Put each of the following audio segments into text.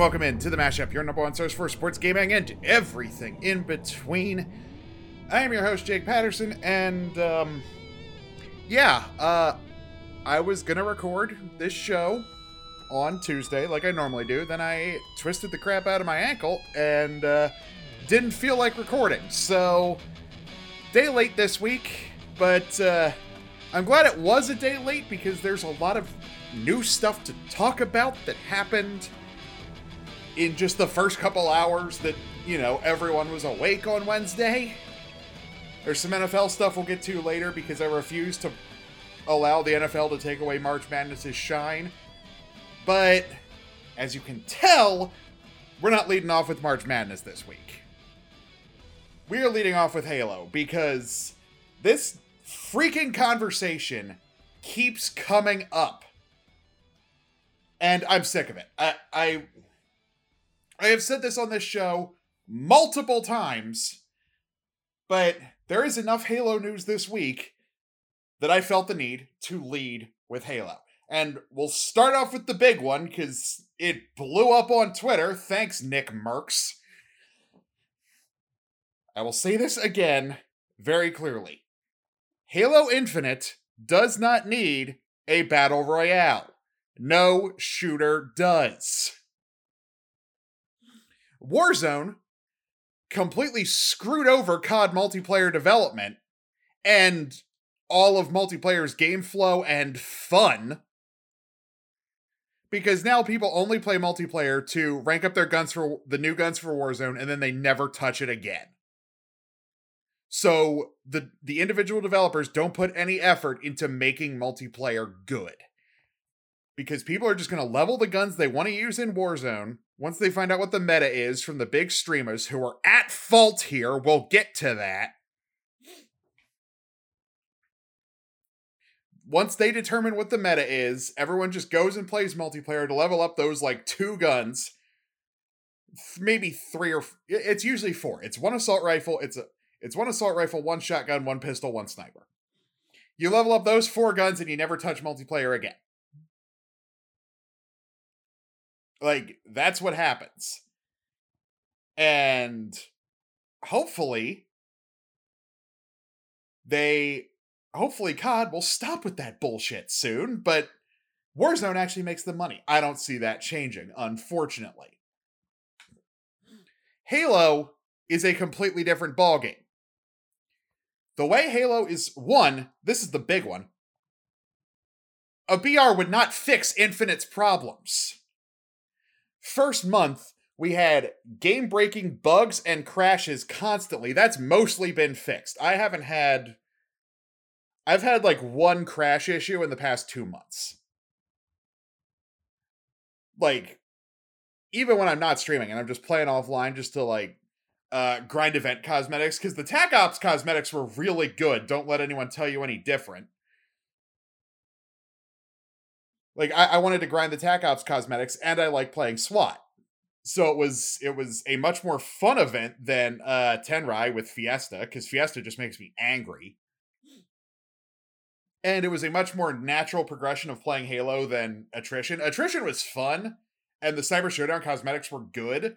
welcome in to the Mashup, your number one source for sports gaming and everything in between. I am your host, Jake Patterson, and um, yeah, uh, I was gonna record this show on Tuesday like I normally do. Then I twisted the crap out of my ankle and uh, didn't feel like recording. So, day late this week, but uh, I'm glad it was a day late because there's a lot of new stuff to talk about that happened in just the first couple hours that, you know, everyone was awake on Wednesday. There's some NFL stuff we'll get to later because I refuse to allow the NFL to take away March Madness's shine. But as you can tell, we're not leading off with March Madness this week. We are leading off with Halo because this freaking conversation keeps coming up. And I'm sick of it. I, I I have said this on this show multiple times, but there is enough Halo news this week that I felt the need to lead with Halo. And we'll start off with the big one because it blew up on Twitter. Thanks, Nick Mercs. I will say this again very clearly Halo Infinite does not need a battle royale. No shooter does. Warzone completely screwed over COD multiplayer development and all of multiplayer's game flow and fun. Because now people only play multiplayer to rank up their guns for the new guns for Warzone and then they never touch it again. So the the individual developers don't put any effort into making multiplayer good. Because people are just going to level the guns they want to use in Warzone once they find out what the meta is from the big streamers who are at fault here, we'll get to that. Once they determine what the meta is, everyone just goes and plays multiplayer to level up those like two guns. Maybe three or it's usually four. It's one assault rifle, it's a it's one assault rifle, one shotgun, one pistol, one sniper. You level up those four guns and you never touch multiplayer again. Like that's what happens. And hopefully they hopefully COD will stop with that bullshit soon, but Warzone actually makes the money. I don't see that changing, unfortunately. Halo is a completely different ballgame. The way Halo is one, this is the big one. A BR would not fix Infinite's problems. First month, we had game breaking bugs and crashes constantly. That's mostly been fixed. I haven't had. I've had like one crash issue in the past two months. Like, even when I'm not streaming and I'm just playing offline just to like uh, grind event cosmetics, because the TAC Ops cosmetics were really good. Don't let anyone tell you any different. Like I, I wanted to grind the TAC Ops cosmetics, and I like playing SWAT. So it was it was a much more fun event than uh Tenrai with Fiesta, because Fiesta just makes me angry. And it was a much more natural progression of playing Halo than Attrition. Attrition was fun, and the Cyber Showdown cosmetics were good,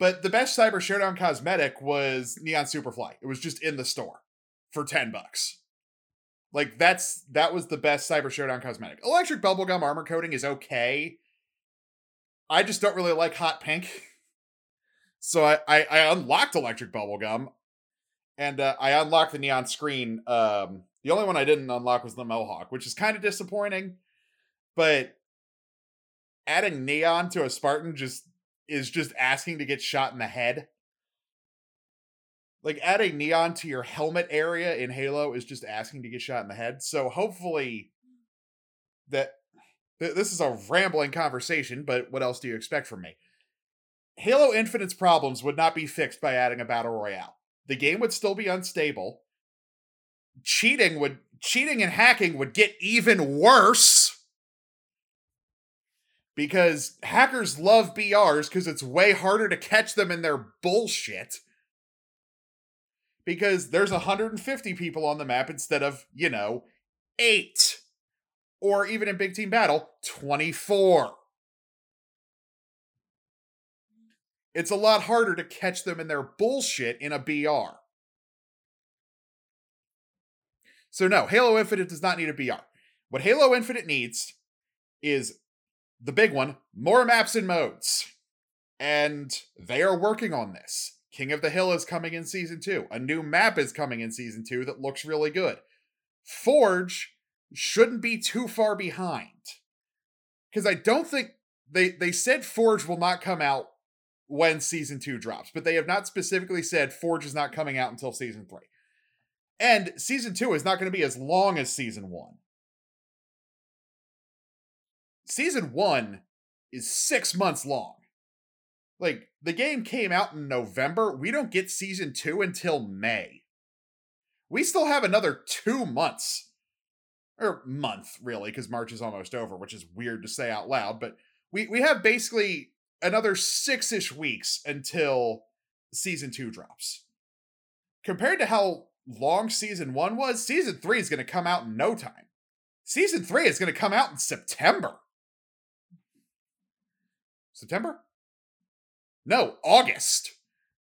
but the best Cyber Showdown cosmetic was Neon Superfly. It was just in the store for 10 bucks. Like that's that was the best Cyber Showdown cosmetic. Electric bubblegum armor coating is okay. I just don't really like hot pink. So I I, I unlocked electric bubblegum and uh, I unlocked the neon screen. Um the only one I didn't unlock was the mohawk, which is kind of disappointing. But adding neon to a Spartan just is just asking to get shot in the head like adding neon to your helmet area in Halo is just asking to get shot in the head. So hopefully that th- this is a rambling conversation, but what else do you expect from me? Halo Infinite's problems would not be fixed by adding a battle royale. The game would still be unstable. Cheating would cheating and hacking would get even worse. Because hackers love BRs because it's way harder to catch them in their bullshit because there's 150 people on the map instead of, you know, 8. Or even in Big Team Battle, 24. it's a lot harder to catch them in their bullshit in a BR. So, no, Halo Infinite does not need a BR. What Halo Infinite needs is the big one more maps and modes. And they are working on this. King of the Hill is coming in season two. A new map is coming in season two that looks really good. Forge shouldn't be too far behind. Because I don't think they they said Forge will not come out when season two drops, but they have not specifically said Forge is not coming out until season three. And season two is not going to be as long as season one. Season one is six months long. Like, the game came out in November. We don't get season two until May. We still have another two months. Or month, really, because March is almost over, which is weird to say out loud, but we, we have basically another six ish weeks until season two drops. Compared to how long season one was, season three is going to come out in no time. Season three is going to come out in September. September? No, August.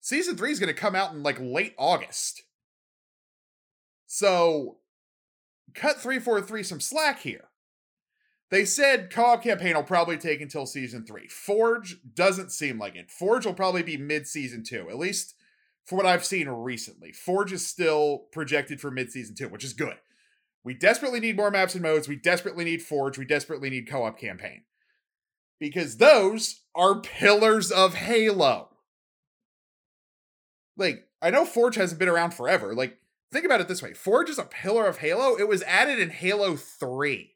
Season three is going to come out in like late August. So, cut 343 some slack here. They said co-op campaign will probably take until season three. Forge doesn't seem like it. Forge will probably be mid-season two, at least for what I've seen recently. Forge is still projected for mid-season two, which is good. We desperately need more maps and modes. We desperately need Forge. We desperately need co-op campaign. Because those are pillars of Halo. Like, I know Forge hasn't been around forever. Like, think about it this way Forge is a pillar of Halo. It was added in Halo 3.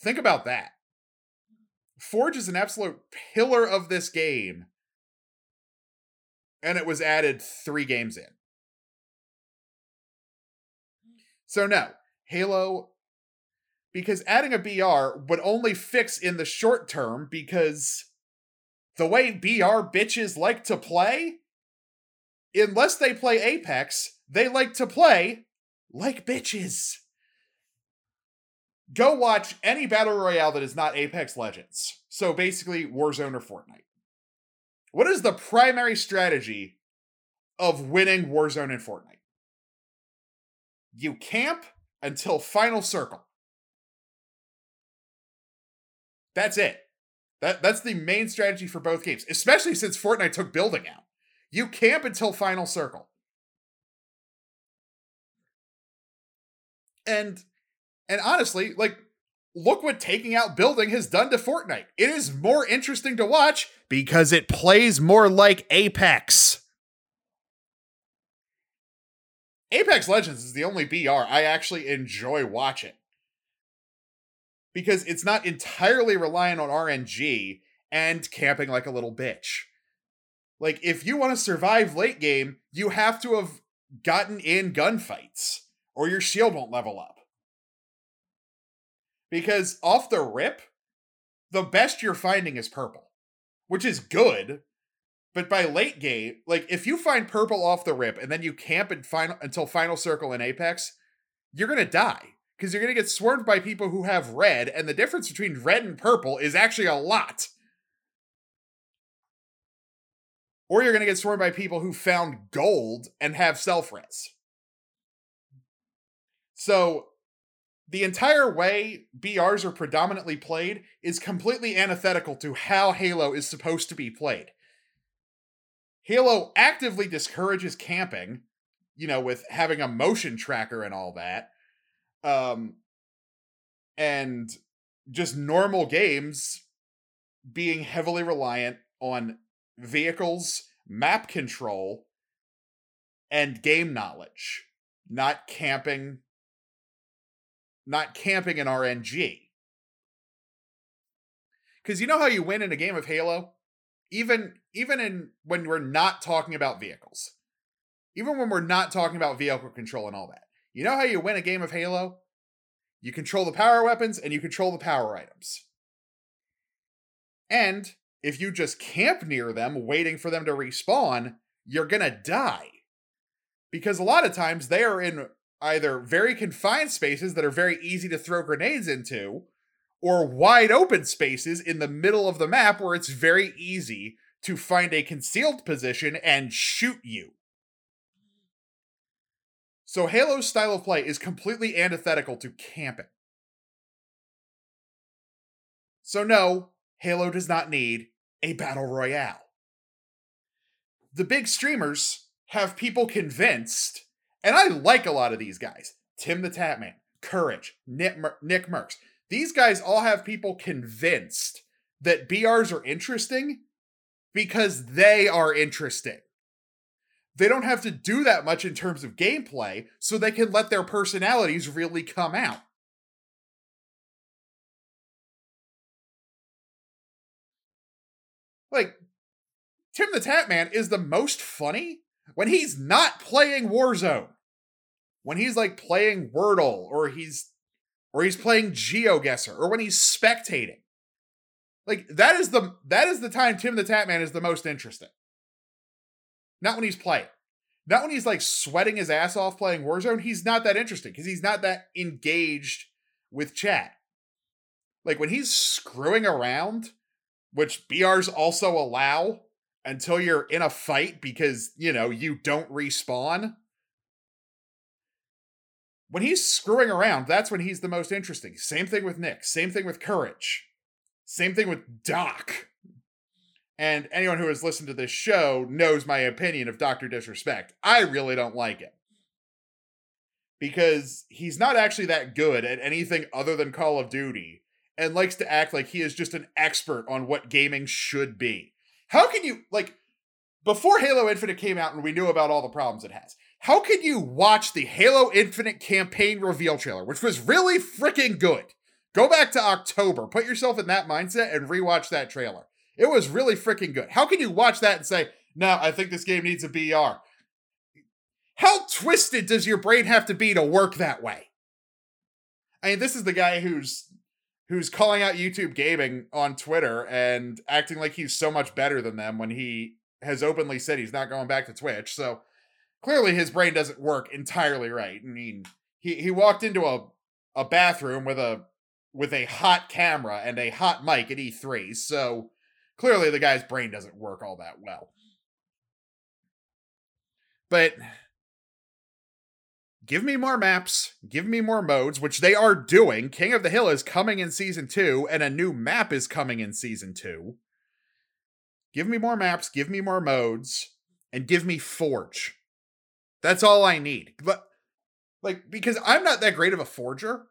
Think about that. Forge is an absolute pillar of this game. And it was added three games in. So, no, Halo, because adding a BR would only fix in the short term because the way BR bitches like to play, unless they play Apex, they like to play like bitches go watch any battle royale that is not Apex Legends. So basically, Warzone or Fortnite. What is the primary strategy of winning Warzone and Fortnite? You camp until final circle. That's it. That, that's the main strategy for both games, especially since Fortnite took building out. You camp until final circle. And and honestly, like, look what taking out building has done to Fortnite. It is more interesting to watch because it plays more like Apex. Apex Legends is the only BR I actually enjoy watching because it's not entirely reliant on RNG and camping like a little bitch. Like, if you want to survive late game, you have to have gotten in gunfights or your shield won't level up. Because off the rip, the best you're finding is purple, which is good. But by late game, like if you find purple off the rip and then you camp and final until final circle in Apex, you're gonna die because you're gonna get swarmed by people who have red, and the difference between red and purple is actually a lot. Or you're gonna get swarmed by people who found gold and have self res. So the entire way BRs are predominantly played is completely antithetical to how Halo is supposed to be played. Halo actively discourages camping, you know, with having a motion tracker and all that. Um and just normal games being heavily reliant on vehicles, map control, and game knowledge, not camping not camping in RNG. Because you know how you win in a game of Halo? Even even in when we're not talking about vehicles. Even when we're not talking about vehicle control and all that. You know how you win a game of Halo? You control the power weapons and you control the power items. And if you just camp near them waiting for them to respawn, you're gonna die. Because a lot of times they are in either very confined spaces that are very easy to throw grenades into, or wide open spaces in the middle of the map where it's very easy to find a concealed position and shoot you. So Halo's style of play is completely antithetical to camping. So, no, Halo does not need a battle royale. The big streamers have people convinced, and I like a lot of these guys Tim the Tatman, Courage, Nick, Mer- Nick Mercs. These guys all have people convinced that BRs are interesting because they are interesting. They don't have to do that much in terms of gameplay, so they can let their personalities really come out. Like, Tim the Tatman is the most funny when he's not playing Warzone. When he's like playing Wordle or he's or he's playing GeoGuessr or when he's spectating. Like that is the that is the time Tim the Tatman is the most interesting. Not when he's playing. Not when he's like sweating his ass off playing Warzone. He's not that interesting because he's not that engaged with chat. Like when he's screwing around which BRs also allow until you're in a fight because, you know, you don't respawn. When he's screwing around, that's when he's the most interesting. Same thing with Nick. Same thing with Courage. Same thing with Doc. And anyone who has listened to this show knows my opinion of Dr. Disrespect. I really don't like it. Because he's not actually that good at anything other than Call of Duty and likes to act like he is just an expert on what gaming should be. How can you like before Halo Infinite came out and we knew about all the problems it has? How can you watch the Halo Infinite campaign reveal trailer, which was really freaking good? Go back to October, put yourself in that mindset and rewatch that trailer. It was really freaking good. How can you watch that and say, "No, I think this game needs a BR"? How twisted does your brain have to be to work that way? I mean, this is the guy who's who's calling out YouTube gaming on Twitter and acting like he's so much better than them when he has openly said he's not going back to Twitch. So clearly his brain doesn't work entirely right. I mean, he he walked into a a bathroom with a with a hot camera and a hot mic at E3. So clearly the guy's brain doesn't work all that well. But give me more maps, give me more modes, which they are doing. King of the Hill is coming in season two, and a new map is coming in season two. Give me more maps, give me more modes, and give me Forge. That's all I need. But like because I'm not that great of a forger,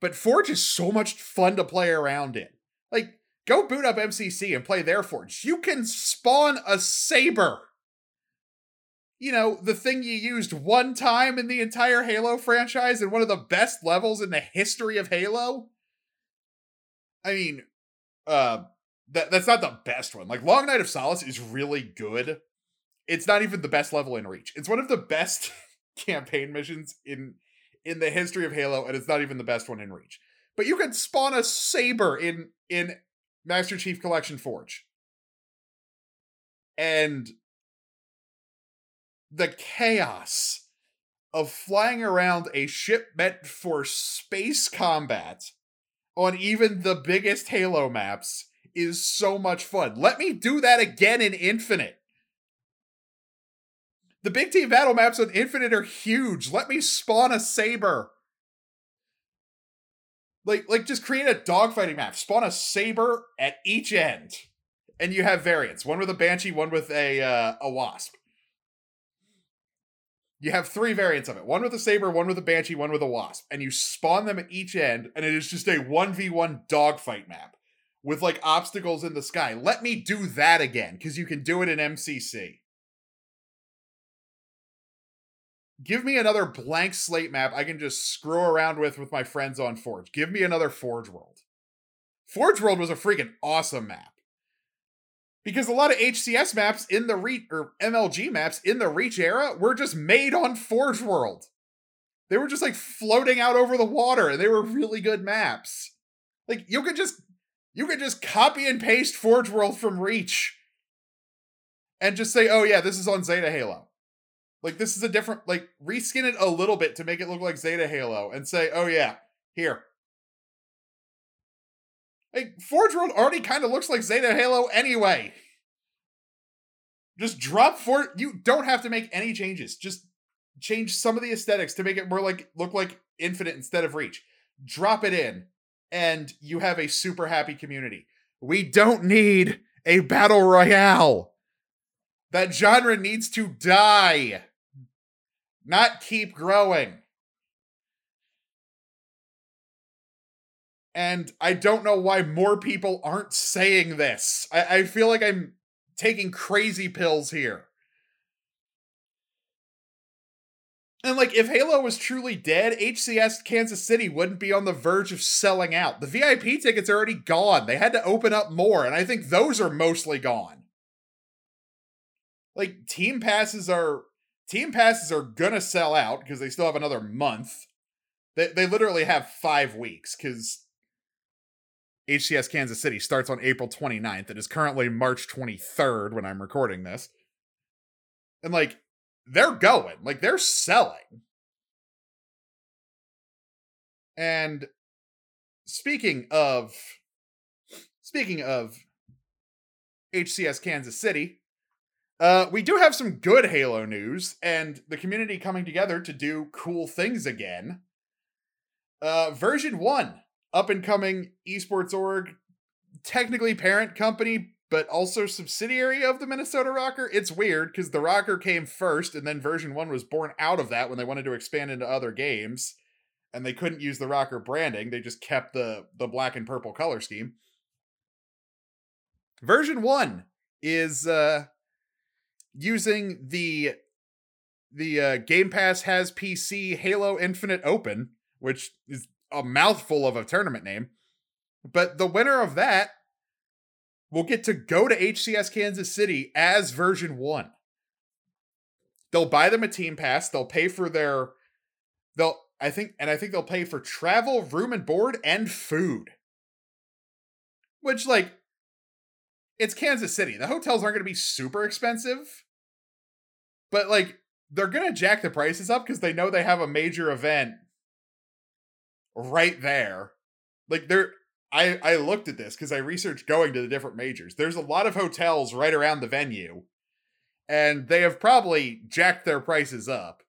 but Forge is so much fun to play around in. Like go boot up MCC and play their Forge. You can spawn a saber you know, the thing you used one time in the entire Halo franchise and one of the best levels in the history of Halo. I mean, uh that that's not the best one. Like Long Night of Solace is really good. It's not even the best level in Reach. It's one of the best campaign missions in in the history of Halo and it's not even the best one in Reach. But you can spawn a saber in in Master Chief Collection Forge. And the chaos of flying around a ship meant for space combat on even the biggest Halo maps is so much fun. Let me do that again in Infinite. The big team battle maps on Infinite are huge. Let me spawn a saber. Like, like just create a dogfighting map. Spawn a saber at each end, and you have variants. One with a banshee, one with a uh, a wasp. You have three variants of it one with a saber, one with a banshee, one with a wasp. And you spawn them at each end, and it is just a 1v1 dogfight map with like obstacles in the sky. Let me do that again, because you can do it in MCC. Give me another blank slate map I can just screw around with with my friends on Forge. Give me another Forge World. Forge World was a freaking awesome map because a lot of HCS maps in the Reach or MLG maps in the Reach era were just made on Forge World. They were just like floating out over the water and they were really good maps. Like you could just you could just copy and paste Forge World from Reach and just say, "Oh yeah, this is on Zeta Halo." Like this is a different like reskin it a little bit to make it look like Zeta Halo and say, "Oh yeah, here. Like Forge World already kind of looks like Zeta Halo anyway. Just drop for you don't have to make any changes. Just change some of the aesthetics to make it more like look like Infinite instead of Reach. Drop it in and you have a super happy community. We don't need a battle royale. That genre needs to die, not keep growing. And I don't know why more people aren't saying this. I, I feel like I'm taking crazy pills here. And like, if Halo was truly dead, HCS Kansas City wouldn't be on the verge of selling out. The VIP tickets are already gone. They had to open up more, and I think those are mostly gone. Like, team passes are team passes are gonna sell out because they still have another month. They they literally have five weeks because HCS Kansas City starts on April 29th. It is currently March 23rd when I'm recording this. And like they're going, like they're selling. And speaking of speaking of HCS Kansas City, uh, we do have some good Halo news and the community coming together to do cool things again. Uh, version 1, up and coming esports org, technically parent company, but also subsidiary of the Minnesota Røkkr. It's weird because the Røkkr came first, and then version one was born out of that when they wanted to expand into other games, and they couldn't use the Røkkr branding. They just kept the the black and purple color scheme. Version one is uh, using the the uh, Game Pass has PC Halo Infinite Open, which is a mouthful of a tournament name. But the winner of that will get to go to HCS Kansas City as version 1. They'll buy them a team pass, they'll pay for their they'll I think and I think they'll pay for travel, room and board and food. Which like it's Kansas City. The hotels aren't going to be super expensive. But like they're to jack the prices up because they know they have a major event right there. Like they're I I looked at this because I researched going to the different majors. There's a lot of hotels right around the venue, and they have probably jacked their prices up.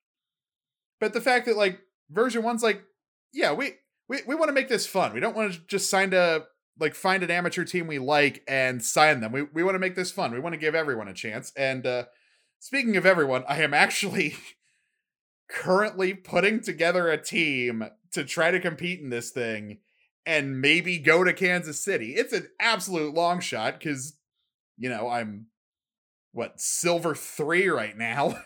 But the fact that like version one's like, yeah, we we, we want to make this fun. We don't want to just sign to like find an amateur team we like and sign them. We we want to make this fun. We want to give everyone a chance. And uh speaking of everyone, I am actually currently putting together a team to try to compete in this thing and maybe go to Kansas City. It's an absolute long shot because, you know, I'm what silver three right now.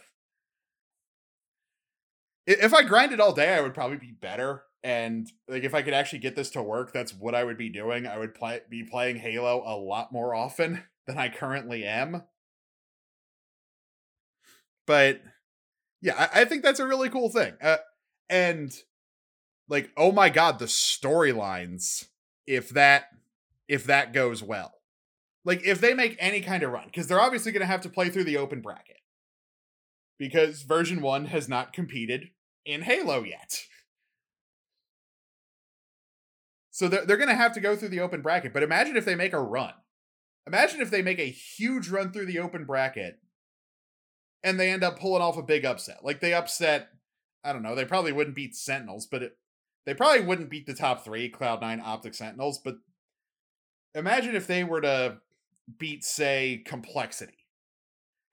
if I grinded all day, I would probably be better. And like, if I could actually get this to work, that's what I would be doing. I would play be playing Halo a lot more often than I currently am. But yeah, I, I think that's a really cool thing. Uh, and like oh my god the storylines if that if that goes well. Like if they make any kind of run because they're obviously going to have to play through the open bracket. Because version 1 has not competed in halo yet. So they're, they're going to have to go through the open bracket but imagine if they make a run. Imagine if they make a huge run through the open bracket and they end up pulling off a big upset like they upset I don't know. They probably wouldn't beat Sentinels, but it, they probably wouldn't beat the top three Cloud9 Optic Sentinels, but imagine if they were to beat, say, Complexity.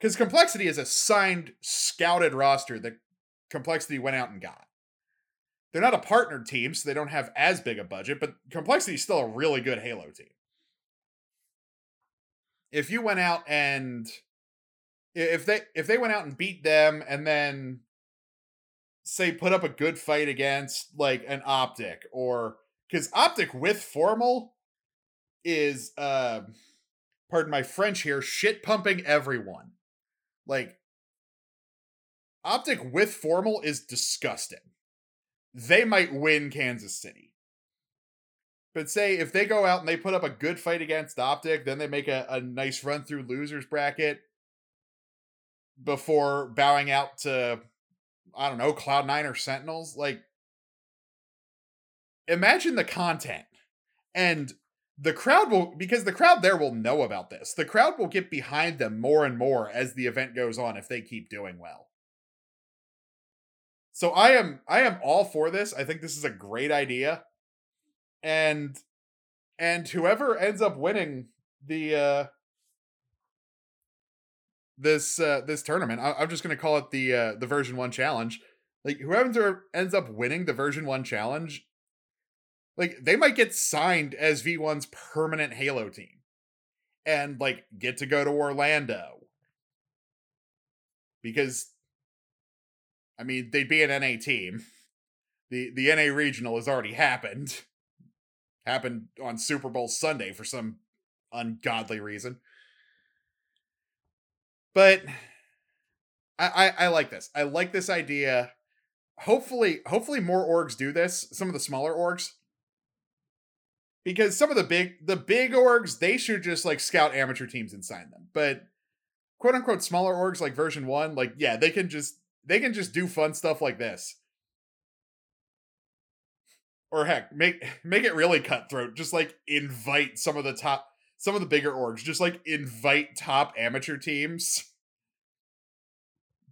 Because Complexity is a signed, scouted roster that Complexity went out and got. They're not a partnered team, so they don't have as big a budget, but Complexity is still a really good Halo team. If you went out and if they if they went out and beat them and then say put up a good fight against like an optic or because optic with formal is uh pardon my french here shit pumping everyone. Like optic with formal is disgusting. They might win kansas city. But say if they go out and they put up a good fight against optic then they make a, a nice run through losers bracket before bowing out to I don't know, Cloud9 or Sentinels. Like, imagine the content and the crowd will because the crowd there will know about this. The crowd will get behind them more and more as the event goes on if they keep doing well. So I am I am all for this. I think this is a great idea. And and whoever ends up winning the uh this uh this tournament, I, am just gonna call it the uh the version one challenge. Like whoever ends up winning the version one challenge like they might get signed as V1's permanent Halo team and like get to go to Orlando. Because I mean, they'd be an NA team. The the NA regional has already happened. Happened on Super Bowl Sunday for some ungodly reason. But I, I, I like this. I like this idea. Hopefully, hopefully more orgs do this. Some of the smaller orgs because some of the big the big orgs they should just like scout amateur teams and sign them but quote unquote smaller orgs like version 1 like yeah they can just they can just do fun stuff like this or heck make make it really cutthroat just like invite some of the top some of the bigger orgs just like invite top amateur teams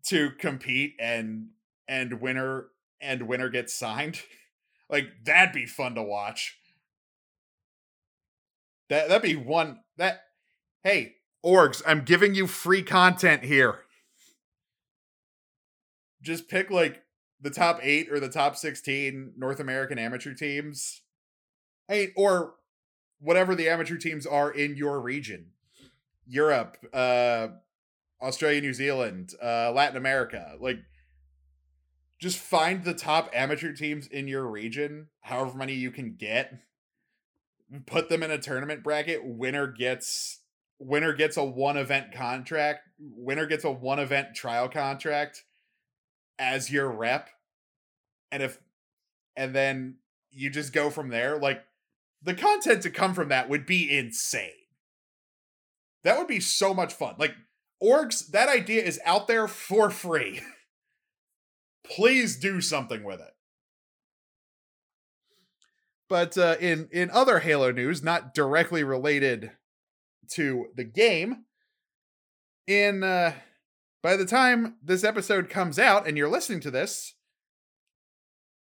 to compete and and winner and winner gets signed like that'd be fun to watch that that'd be one that hey, orgs, I'm giving you free content here. Just pick like the top 8 or the top 16 North American amateur teams. Hey, or whatever the amateur teams are in your region. Europe, uh Australia, New Zealand, uh Latin America. Like just find the top amateur teams in your region, however many you can get put them in a tournament bracket. Winner gets winner gets a one event contract. Winner gets a one event trial contract as your rep. And if and then you just go from there. Like the content to come from that would be insane. That would be so much fun. Like orgs, that idea is out there for free. Please do something with it. But uh, in in other Halo news, not directly related to the game, in uh, by the time this episode comes out and you're listening to this,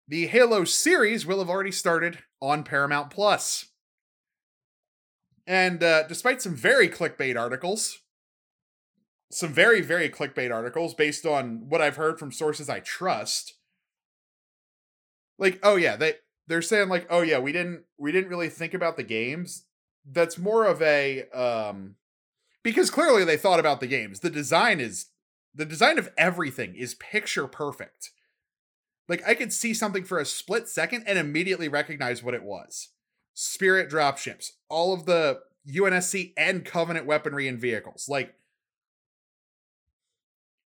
the Halo series will have already started on Paramount Plus. And uh, despite some very clickbait articles, some very, very clickbait articles based on what I've heard from sources I trust, like, oh yeah, they they're saying like, oh yeah, we didn't we didn't really think about the games. That's more of a um because clearly they thought about the games. The design is the design of everything is picture perfect. Like I could see something for a split second and immediately recognize what it was. Spirit dropships, all of the UNSC and Covenant weaponry and vehicles. Like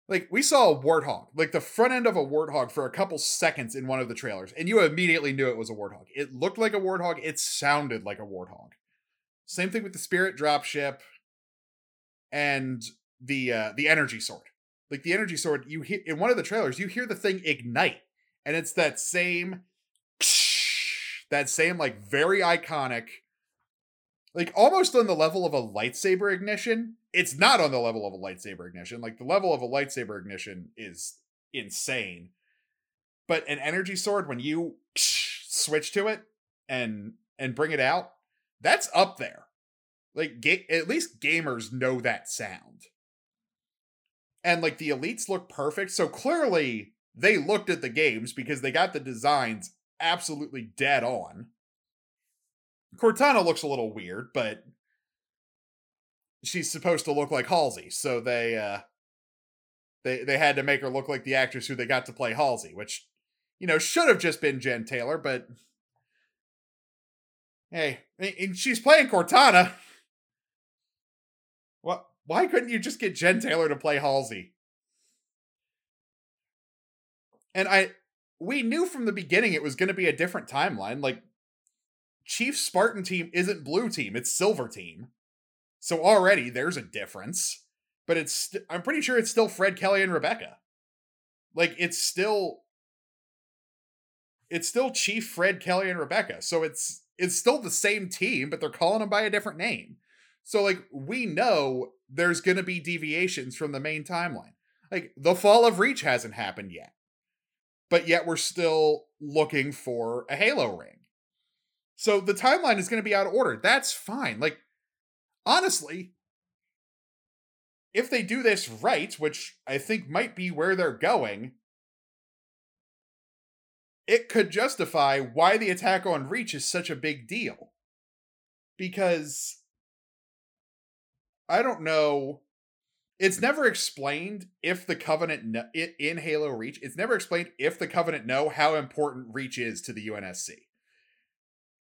like we saw a warthog, like the front end of a warthog for a couple seconds in one of the trailers, and you immediately knew it was a warthog. It looked like a warthog, it sounded like a warthog. Same thing with the spirit dropship and the uh the energy sword. Like the energy sword, you hear in one of the trailers, you hear the thing ignite, and it's that same that same like very iconic like almost on the level of a lightsaber ignition. It's not on the level of a lightsaber ignition. Like the level of a lightsaber ignition is insane. But an energy sword, when you switch to it and and bring it out, that's up there. Like ga- at least gamers know that sound. And like the elites look perfect, so clearly they looked at the games because they got the designs absolutely dead on. Cortana looks a little weird, but she's supposed to look like Halsey, so they uh they they had to make her look like the actress who they got to play Halsey, which you know should have just been Jen Taylor, but hey, and she's playing Cortana. What? Why couldn't you just get Jen Taylor to play Halsey? And I, we knew from the beginning it was going to be a different timeline. Like Chief Spartan team isn't blue team, it's silver team. So already there's a difference. But it's st- I'm pretty sure it's still Fred Kelly and Rebecca. Like it's still it's still Chief Fred Kelly and Rebecca. So it's it's still the same team, but they're calling them by a different name. So like we know there's going to be deviations from the main timeline. Like the fall of Reach hasn't happened yet. But yet we're still looking for a Halo ring. So the timeline is going to be out of order. That's fine. Like honestly, if they do this right, which I think might be where they're going, it could justify why the attack on Reach is such a big deal. Because I don't know. It's never explained if the Covenant in Halo Reach. It's never explained if the Covenant know how important Reach is to the UNSC.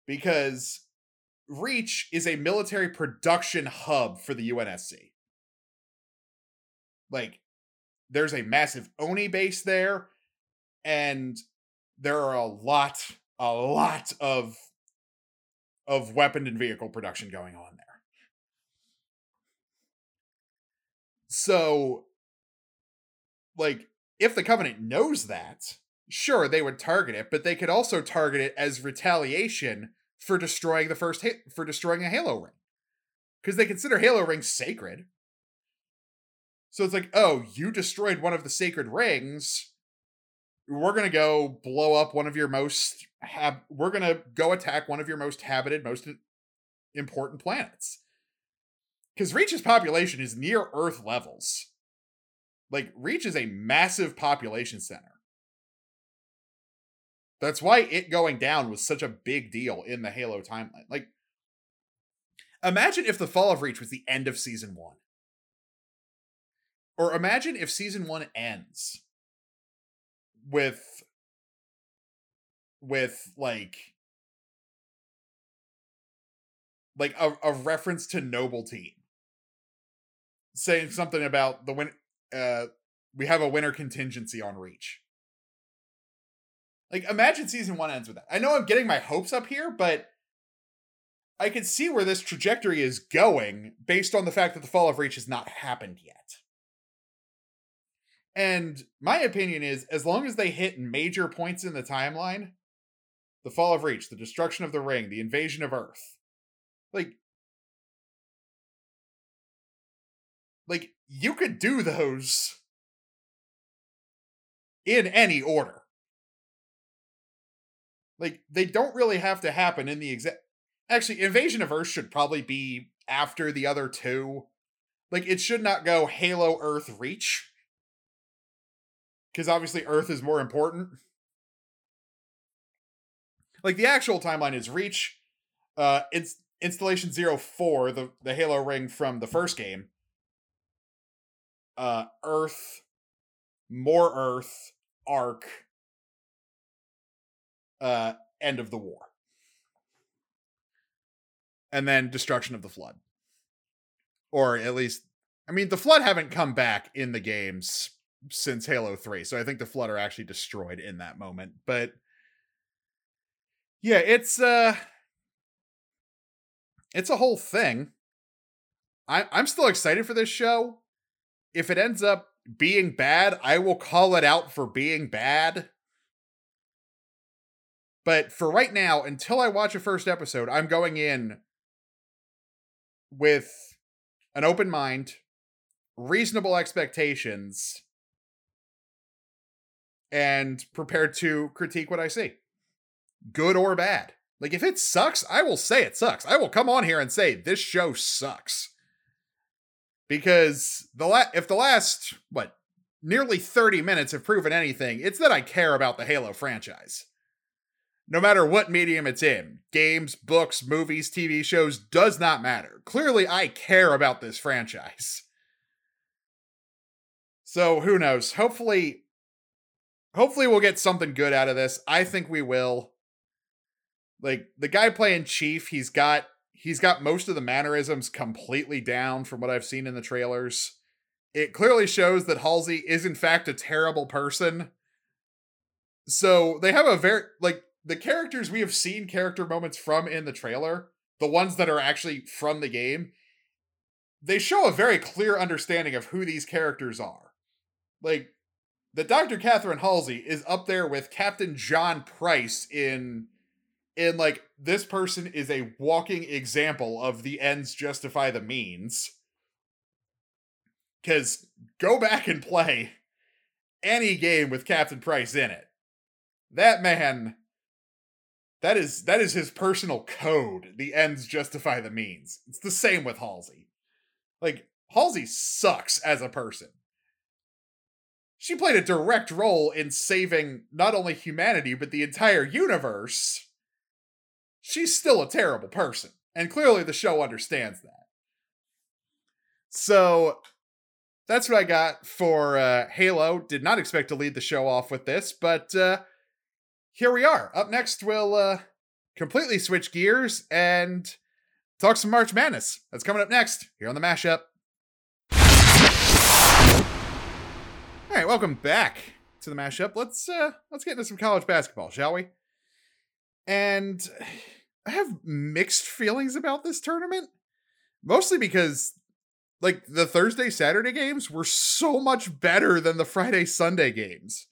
Because Reach is a military production hub for the UNSC. Like, there's a massive ONI base there, and there are a lot, a lot of of weapon and vehicle production going on there. So, like, if the Covenant knows that, sure, they would target it, but they could also target it as retaliation for destroying the first ha- for destroying a Halo ring, because they consider Halo rings sacred. So it's like, oh, you destroyed one of the sacred rings. We're gonna go blow up one of your most hab- we're gonna go attack one of your most habited, most important planets. Because Reach's population is near Earth levels. Like, Reach is a massive population center. That's why it going down was such a big deal in the Halo timeline. Like, imagine if the fall of Reach was the end of season one. Or imagine if season one ends with with like like a, a reference to team saying something about the win uh we have a winter contingency on reach. Like imagine season one ends with that. I know i'm getting my hopes up here but i can see where this trajectory is going based on the fact that the fall of reach has not happened yet. And my opinion is as long as they hit major points in the timeline, the fall of Reach, the destruction of the ring, the invasion of Earth, like like you could do those in any order. Like they don't really have to happen in the exact Actually, Invasion of Earth should probably be after the other two. Like it should not go Halo Earth Reach because obviously Earth is more important. Like the actual timeline is Reach, uh, it's installation zero four, the the Halo ring from the first game. Uh, Earth, more Earth, Arc, uh, end of the war, and then destruction of the flood, or at least, I mean, the flood haven't come back in the games since Halo 3. So I think the Flood are actually destroyed in that moment. But yeah, it's uh it's a whole thing. I I'm still excited for this show. If it ends up being bad, I will call it out for being bad. But for right now, until I watch a first episode, I'm going in with an open mind, reasonable expectations, and prepared to critique what I see, good or bad. Like if it sucks, I will say it sucks. I will come on here and say this show sucks. Because the la- if the last what nearly 30 minutes have proven anything, it's that I care about the Halo franchise. No matter what medium it's in, games, books, movies, TV shows, does not matter. Clearly, I care about this franchise. So who knows? Hopefully, hopefully we'll get something good out of this. I think we will. Like the guy playing Chief, he's got he's got most of the mannerisms completely down from what I've seen in the trailers. It clearly shows that Halsey is in fact a terrible person. So they have a very like the characters we have seen character moments from in the trailer, the ones that are actually from the game, they show a very clear understanding of who these characters are. Like that Dr. Catherine Halsey is up there with Captain John Price in in like this person is a walking example of the ends justify the means. Cause go back and play any game with Captain Price in it. That man that is that is his personal code. The ends justify the means. It's the same with Halsey. Like Halsey sucks as a person. She played a direct role in saving not only humanity but the entire universe. She's still a terrible person, and clearly the show understands that. So that's what I got for uh, Halo. Did not expect to lead the show off with this, but uh, here we are. Up next, we'll uh, completely switch gears and talk some March Madness. That's coming up next here on the mashup. All right, welcome back to the mashup. Let's uh, let's get into some college basketball, shall we? And I have mixed feelings about this tournament, mostly because like the Thursday Saturday games were so much better than the Friday Sunday games.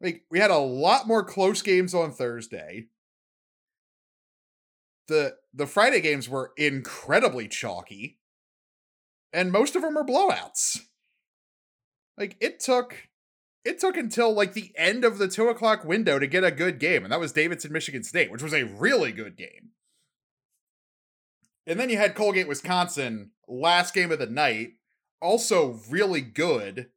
Like we had a lot more close games on Thursday. The the Friday games were incredibly chalky. And most of them are blowouts. Like it took it took until like the end of the two o'clock window to get a good game, and that was Davidson, Michigan State, which was a really good game. And then you had Colgate, Wisconsin, last game of the night, also really good,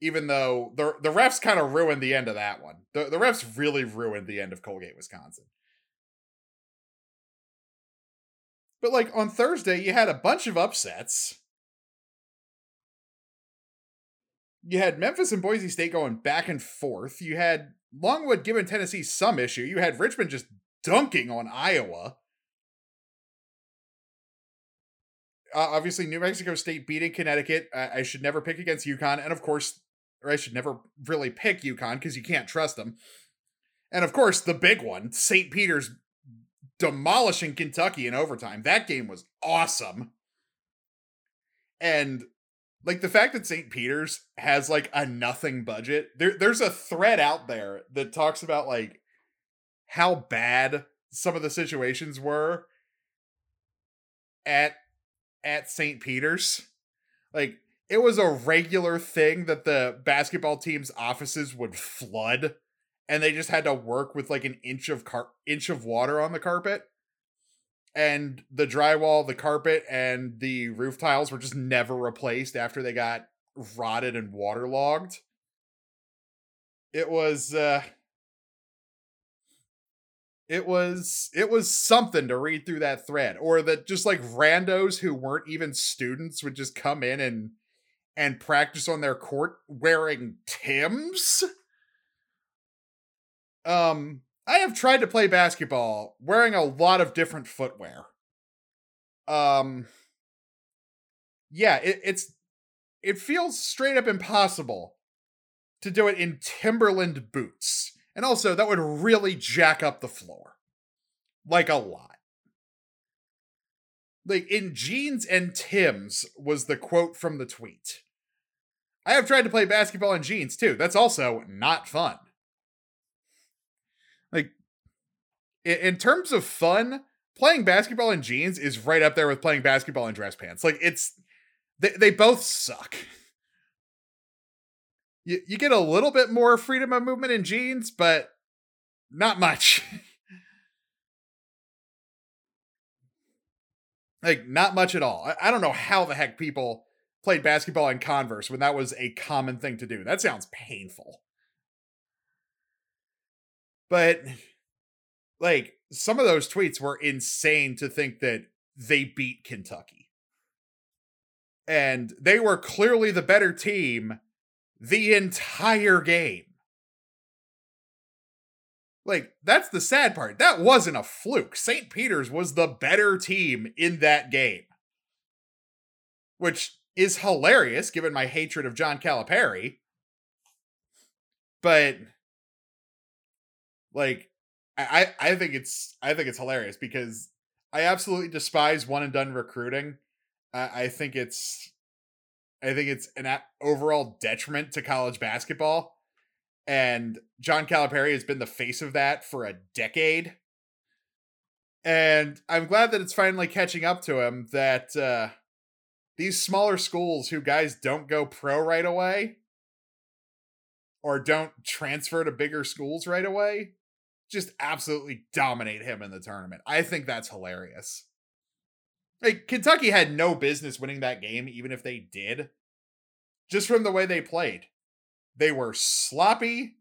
even though the the refs kind of ruined the end of that one. The the refs really ruined the end of Colgate, Wisconsin. But like on Thursday, you had a bunch of upsets. You had Memphis and Boise State going back and forth. You had Longwood giving Tennessee some issue. You had Richmond just dunking on Iowa. uh, obviously New Mexico State beating Connecticut. I, should never pick against UConn, and of course, or I should never really pick UConn because you can't trust them. And of course, the big one, St. Peter's demolishing Kentucky in overtime. That game was awesome. And like the fact that St. Peter's has like a nothing budget. There there's a thread out there that talks about like how bad some of the situations were at at St. Peter's. Like it was a regular thing that the basketball team's offices would flood and they just had to work with like an inch of car- inch of water on the carpet. And the drywall, the carpet, and the roof tiles were just never replaced after they got rotted and waterlogged. It was uh it was it was something to read through that thread or that just like randos who weren't even students would just come in and and practice on their court wearing tims um i have tried to play basketball wearing a lot of different footwear um yeah it, it's it feels straight up impossible to do it in timberland boots and also, that would really jack up the floor. Like a lot. Like in jeans and Tim's was the quote from the tweet. I have tried to play basketball in jeans too. That's also not fun. Like, in terms of fun, playing basketball in jeans is right up there with playing basketball in dress pants. Like, it's, they, they both suck you, you get a little bit more freedom of movement in jeans, but not much. like, not much at all. I, I don't know how the heck people played basketball in Converse when that was a common thing to do. That sounds painful. But, like, some of those tweets were insane to think that they beat Kentucky. And they were clearly the better team the entire game. Like, that's the sad part. That wasn't a fluke. St. Peter's was the better team in that game. Which is hilarious given my hatred of John Calipari. But like I I think it's I think it's hilarious because I absolutely despise one and done recruiting. I, I think it's I think it's an overall detriment to college basketball. And John Calipari has been the face of that for a decade. And I'm glad that it's finally catching up to him that uh, these smaller schools who guys don't go pro right away or don't transfer to bigger schools right away just absolutely dominate him in the tournament. I think that's hilarious. Like Kentucky had no business winning that game even if they did. Just from the way they played. They were sloppy,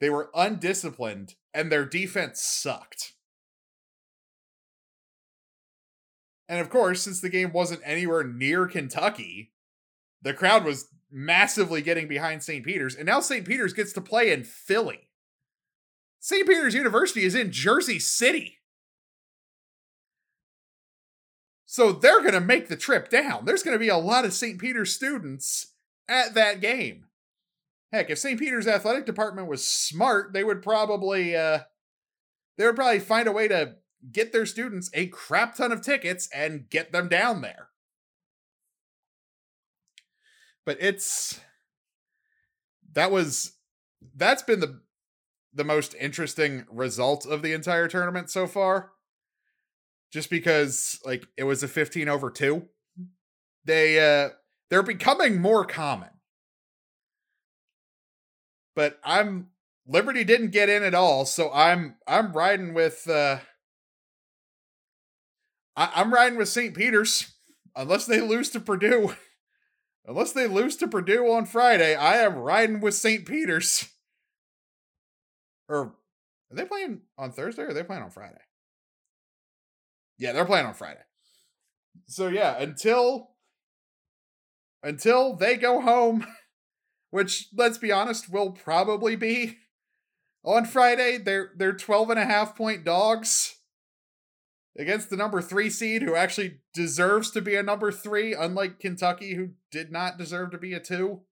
they were undisciplined, and their defense sucked. And of course, since the game wasn't anywhere near Kentucky, the crowd was massively getting behind St. Peter's, and now St. Peter's gets to play in Philly. St. Peter's University is in Jersey City. So they're going to make the trip down. There's going to be a lot of St. Peter's students at that game. Heck, if St. Peter's athletic department was smart, they would probably uh they would probably find a way to get their students a crap ton of tickets and get them down there. But it's that was that's been the the most interesting result of the entire tournament so far. Just because like it was a 15 over 2. They uh they're becoming more common. But I'm Liberty didn't get in at all, so I'm I'm riding with uh I, I'm riding with St. Peter's unless they lose to Purdue. unless they lose to Purdue on Friday, I am riding with St. Peter's. Or are they playing on Thursday or are they playing on Friday? Yeah, they're playing on Friday. So yeah, until until they go home, which let's be honest will probably be on Friday, they're they're 12 and a half point dogs against the number three seed who actually deserves to be a number three, unlike Kentucky, who did not deserve to be a two.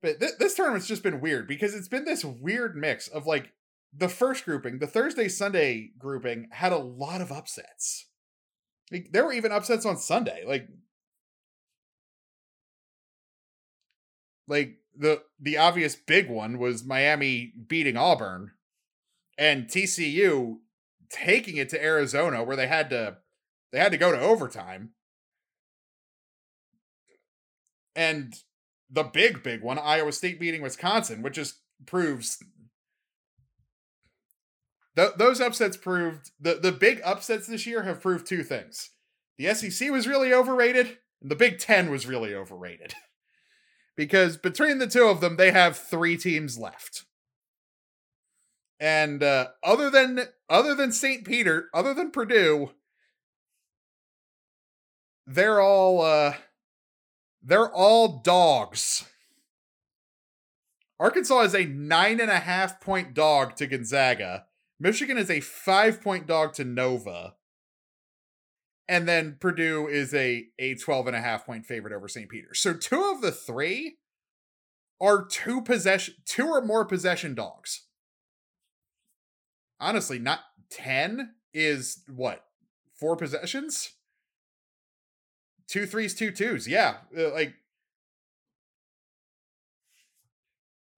But th- this tournament's just been weird because it's been this weird mix of like the first grouping, the Thursday Sunday grouping had a lot of upsets. Like, there were even upsets on Sunday. Like like the the obvious big one was Miami beating Auburn and TCU taking it to Arizona where they had to they had to go to overtime. And the big big one, Iowa State beating Wisconsin, which just proves th- those upsets proved the the big upsets this year have proved two things. The SEC was really overrated, and the Big 10 was really overrated. because between the two of them, they have three teams left. And uh, other than other than St. Peter, other than Purdue, they're all uh, they're all dogs. Arkansas is a nine and a half point dog to Gonzaga. Michigan is a five point dog to Nova and then Purdue is a a 12 and a half point favorite over St. Peter's. So two of the three are two possession two or more possession dogs. Honestly, not 10 is what? Four possessions? Two threes, two twos. Yeah, uh, like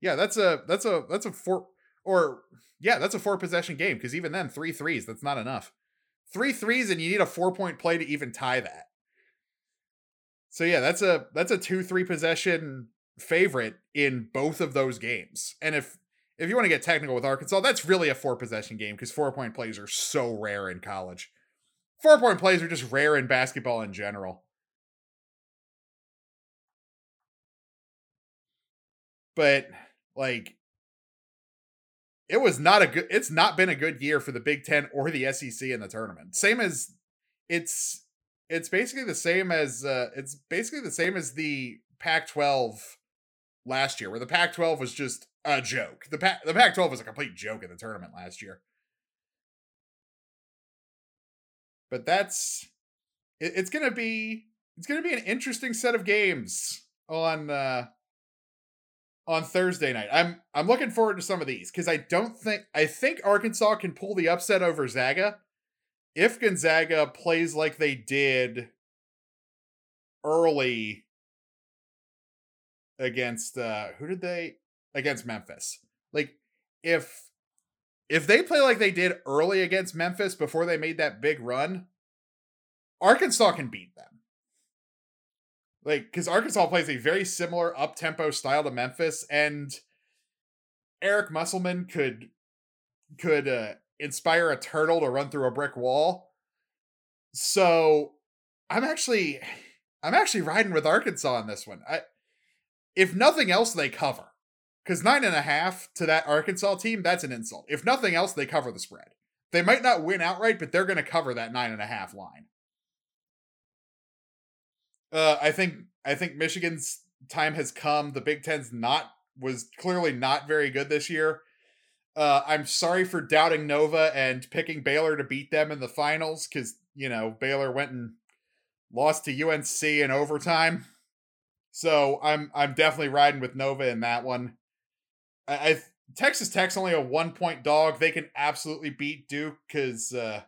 Yeah, that's a that's a that's a four or yeah, that's a four possession game because even then three threes, that's not enough three threes and you need a four point play to even tie that. So yeah, that's a that's a two three possession favorite in both of those games. And if if you want to get technical with Arkansas, that's really a four possession game because four point plays are so rare in college. Four point plays are just rare in basketball in general. But like it was not a good it's not been a good year for the Big 10 or the SEC in the tournament. Same as it's it's basically the same as uh it's basically the same as the Pac-12 last year where the Pac-12 was just a joke. The Pac the Pac-12 was a complete joke in the tournament last year. But that's it, it's going to be it's going to be an interesting set of games on uh on Thursday night. I'm I'm looking forward to some of these because I don't think I think Arkansas can pull the upset over Zaga if Gonzaga plays like they did early against uh who did they against Memphis. Like if if they play like they did early against Memphis before they made that big run, Arkansas can beat them. Like, because Arkansas plays a very similar up tempo style to Memphis, and Eric Musselman could could uh, inspire a turtle to run through a brick wall. So I'm actually I'm actually riding with Arkansas on this one. I if nothing else, they cover. Because nine and a half to that Arkansas team, that's an insult. If nothing else, they cover the spread. They might not win outright, but they're going to cover that nine and a half line. Uh, I think I think Michigan's time has come. The Big Ten's not was clearly not very good this year. Uh, I'm sorry for doubting Nova and picking Baylor to beat them in the finals because you know Baylor went and lost to UNC in overtime. So I'm I'm definitely riding with Nova in that one. I, I Texas Tech's only a one point dog. They can absolutely beat Duke because uh,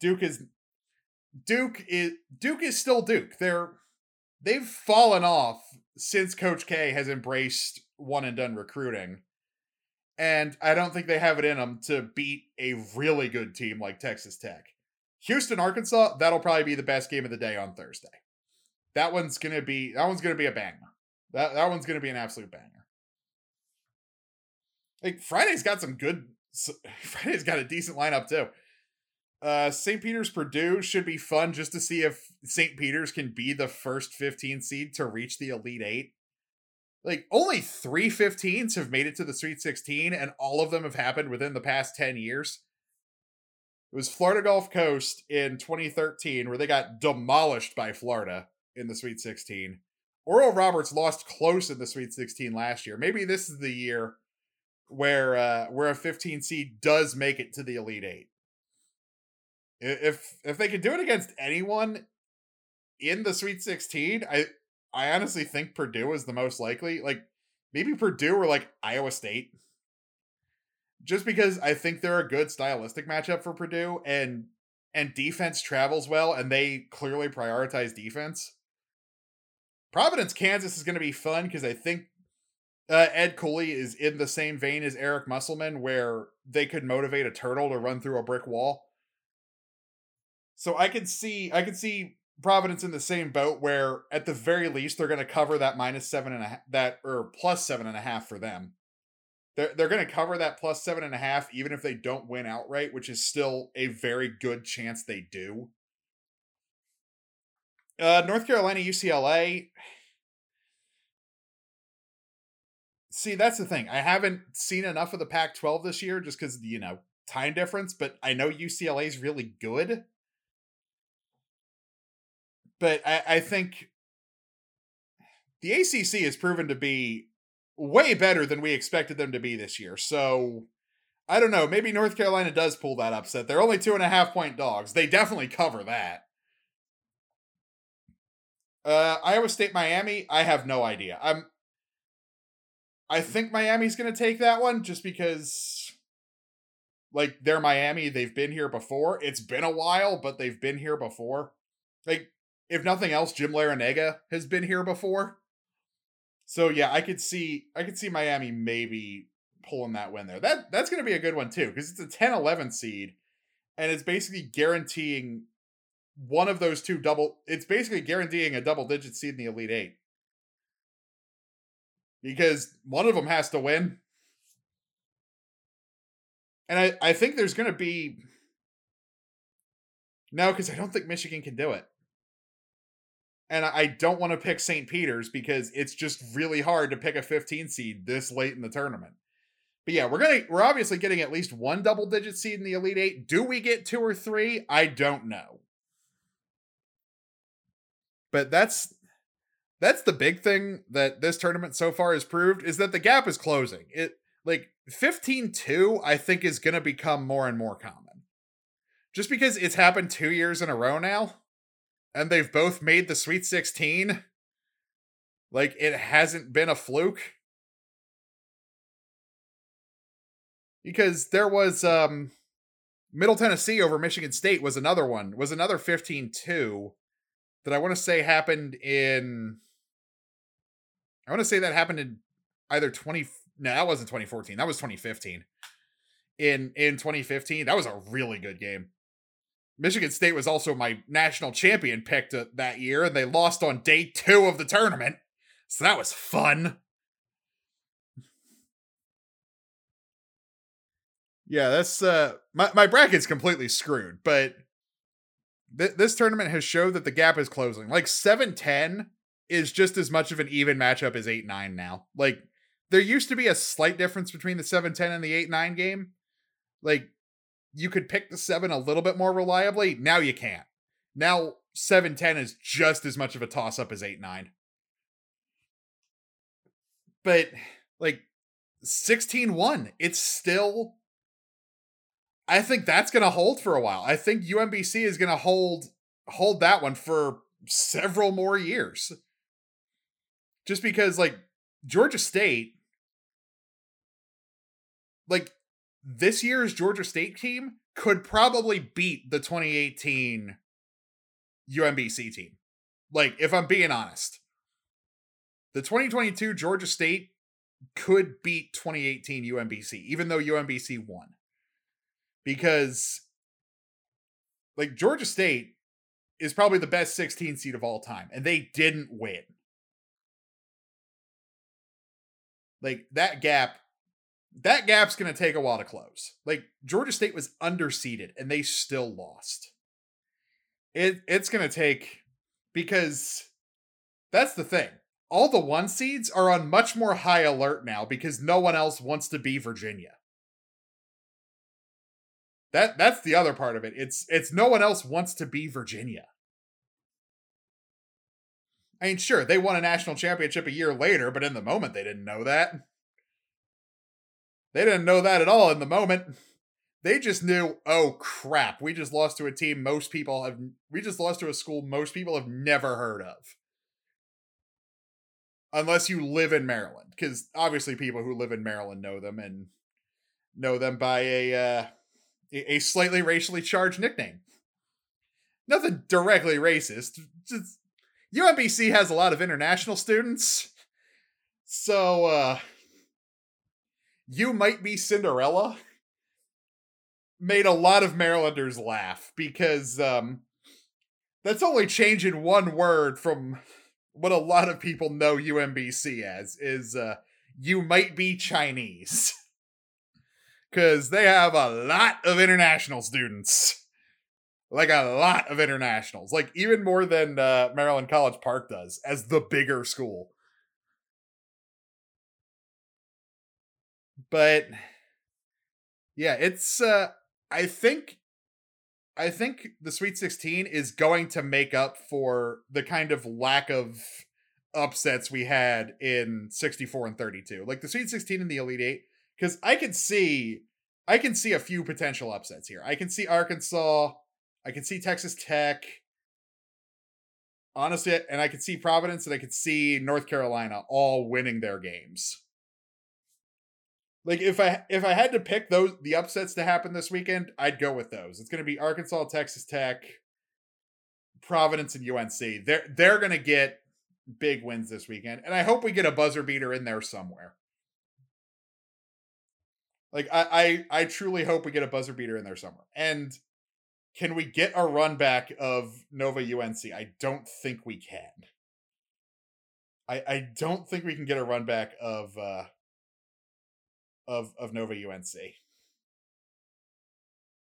Duke is Duke is Duke is still Duke. They're they've fallen off since Coach K has embraced one and done recruiting. And I don't think they have it in them to beat a really good team like Texas Tech. Houston, Arkansas, that'll probably be the best game of the day on Thursday. That one's gonna be that one's gonna be a banger. That that one's gonna be an absolute banger. Like Friday's got some good. Friday's got a decent lineup too. Uh, St. Peter's Purdue should be fun just to see if St. Peter's can be the first 15 seed to reach the Elite Eight. Like, only three 15s have made it to the Sweet 16, and all of them have happened within the past 10 years. It was Florida Gulf Coast in 2013, where they got demolished by Florida in the Sweet 16. Oral Roberts lost close in the Sweet 16 last year. Maybe this is the year where uh, where a 15 seed does make it to the Elite Eight. If if they could do it against anyone in the Sweet 16, I I honestly think Purdue is the most likely. Like maybe Purdue or like Iowa State. Just because I think they're a good stylistic matchup for Purdue and and defense travels well and they clearly prioritize defense. Providence, Kansas is going to be fun because I think uh, Ed Cooley is in the same vein as Eric Musselman, where they could motivate a turtle to run through a brick wall. So I could see, I could see Providence in the same boat, where at the very least they're going to cover that minus seven and a half, that or plus seven and a half for them. They're they're going to cover that plus seven and a half, even if they don't win outright, which is still a very good chance they do. Uh, North Carolina, UCLA. see, that's the thing. I haven't seen enough of the Pac 12 this year just because, you know, time difference, but I know UCLA is really good. But I, I think the ACC has proven to be way better than we expected them to be this year. So I don't know. Maybe North Carolina does pull that upset. They're only two and a half point dogs. They definitely cover that. Uh, Iowa State, Miami. I have no idea. I'm I think Miami's going to take that one just because, like, they're Miami. They've been here before. It's been a while, but they've been here before. Like, if nothing else, Jim Larrañaga has been here before. So yeah, I could see I could see Miami maybe pulling that win there. That that's going to be a good one too because it's a 10-11 seed and it's basically guaranteeing one of those two double it's basically guaranteeing a double digit seed in the Elite 8 because one of them has to win. And I, I think there's going to be. No, because I don't think Michigan can do it. And I don't want to pick St. Peter's because it's just really hard to pick a 15 seed this late in the tournament. But yeah, we're gonna we're obviously getting at least one double digit seed in the Elite Eight. Do we get two or three? I don't know. But that's that's the big thing that this tournament so far has proved is that the gap is closing. It like 15-2 I think is to become more and more common. Just because it's happened 2 years in a row now and they've both made the Sweet 16 like it hasn't been a fluke. Because there was um Middle Tennessee over Michigan State was another one. Was another 15-2 that I want to say happened in I want to say that happened in either 20 no, that wasn't 2014. That was 2015. In in 2015, that was a really good game. Michigan State was also my national champion picked uh, that year, and they lost on day two of the tournament. So that was fun. Yeah, that's uh my, my bracket's completely screwed, but th- this tournament has showed that the gap is closing. Like 7-10 is just as much of an even matchup as 8-9 now. Like there used to be a slight difference between the 7-10 and the 8-9 game. Like you could pick the 7 a little bit more reliably. Now you can't. Now 7-10 is just as much of a toss up as 8-9. But like 16-1, it's still I think that's going to hold for a while. I think UMBC is going to hold hold that one for several more years. Just because like Georgia State like this year's Georgia State team could probably beat the 2018 UMBC team. Like if I'm being honest. The 2022 Georgia State could beat 2018 UMBC even though UMBC won because like Georgia State is probably the best 16 seed of all time and they didn't win. Like that gap that gap's going to take a while to close. Like Georgia State was underseeded and they still lost. It it's going to take because that's the thing. All the one seeds are on much more high alert now because no one else wants to be Virginia. That that's the other part of it. It's it's no one else wants to be Virginia. I mean, sure, they won a national championship a year later, but in the moment they didn't know that. They didn't know that at all in the moment. They just knew, oh crap, we just lost to a team most people have we just lost to a school most people have never heard of. Unless you live in Maryland, because obviously people who live in Maryland know them and know them by a uh, a slightly racially charged nickname. Nothing directly racist. Just UMBC has a lot of international students. So uh you might be Cinderella made a lot of Marylanders laugh because um that's only changing one word from what a lot of people know UMBC as is uh you might be Chinese. because they have a lot of international students. Like a lot of internationals, like even more than uh, Maryland College Park does as the bigger school. But yeah, it's uh I think I think the Sweet 16 is going to make up for the kind of lack of upsets we had in 64 and 32. Like the Sweet 16 and the Elite 8 because I can see I can see a few potential upsets here. I can see Arkansas, I can see Texas Tech. Honestly, and I could see Providence and I could see North Carolina all winning their games. Like if I if I had to pick those the upsets to happen this weekend, I'd go with those. It's going to be Arkansas, Texas Tech, Providence and UNC. They're they're going to get big wins this weekend and I hope we get a buzzer beater in there somewhere. Like I, I I truly hope we get a buzzer beater in there somewhere. And can we get a run back of Nova UNC? I don't think we can. I I don't think we can get a run back of uh of of Nova UNC.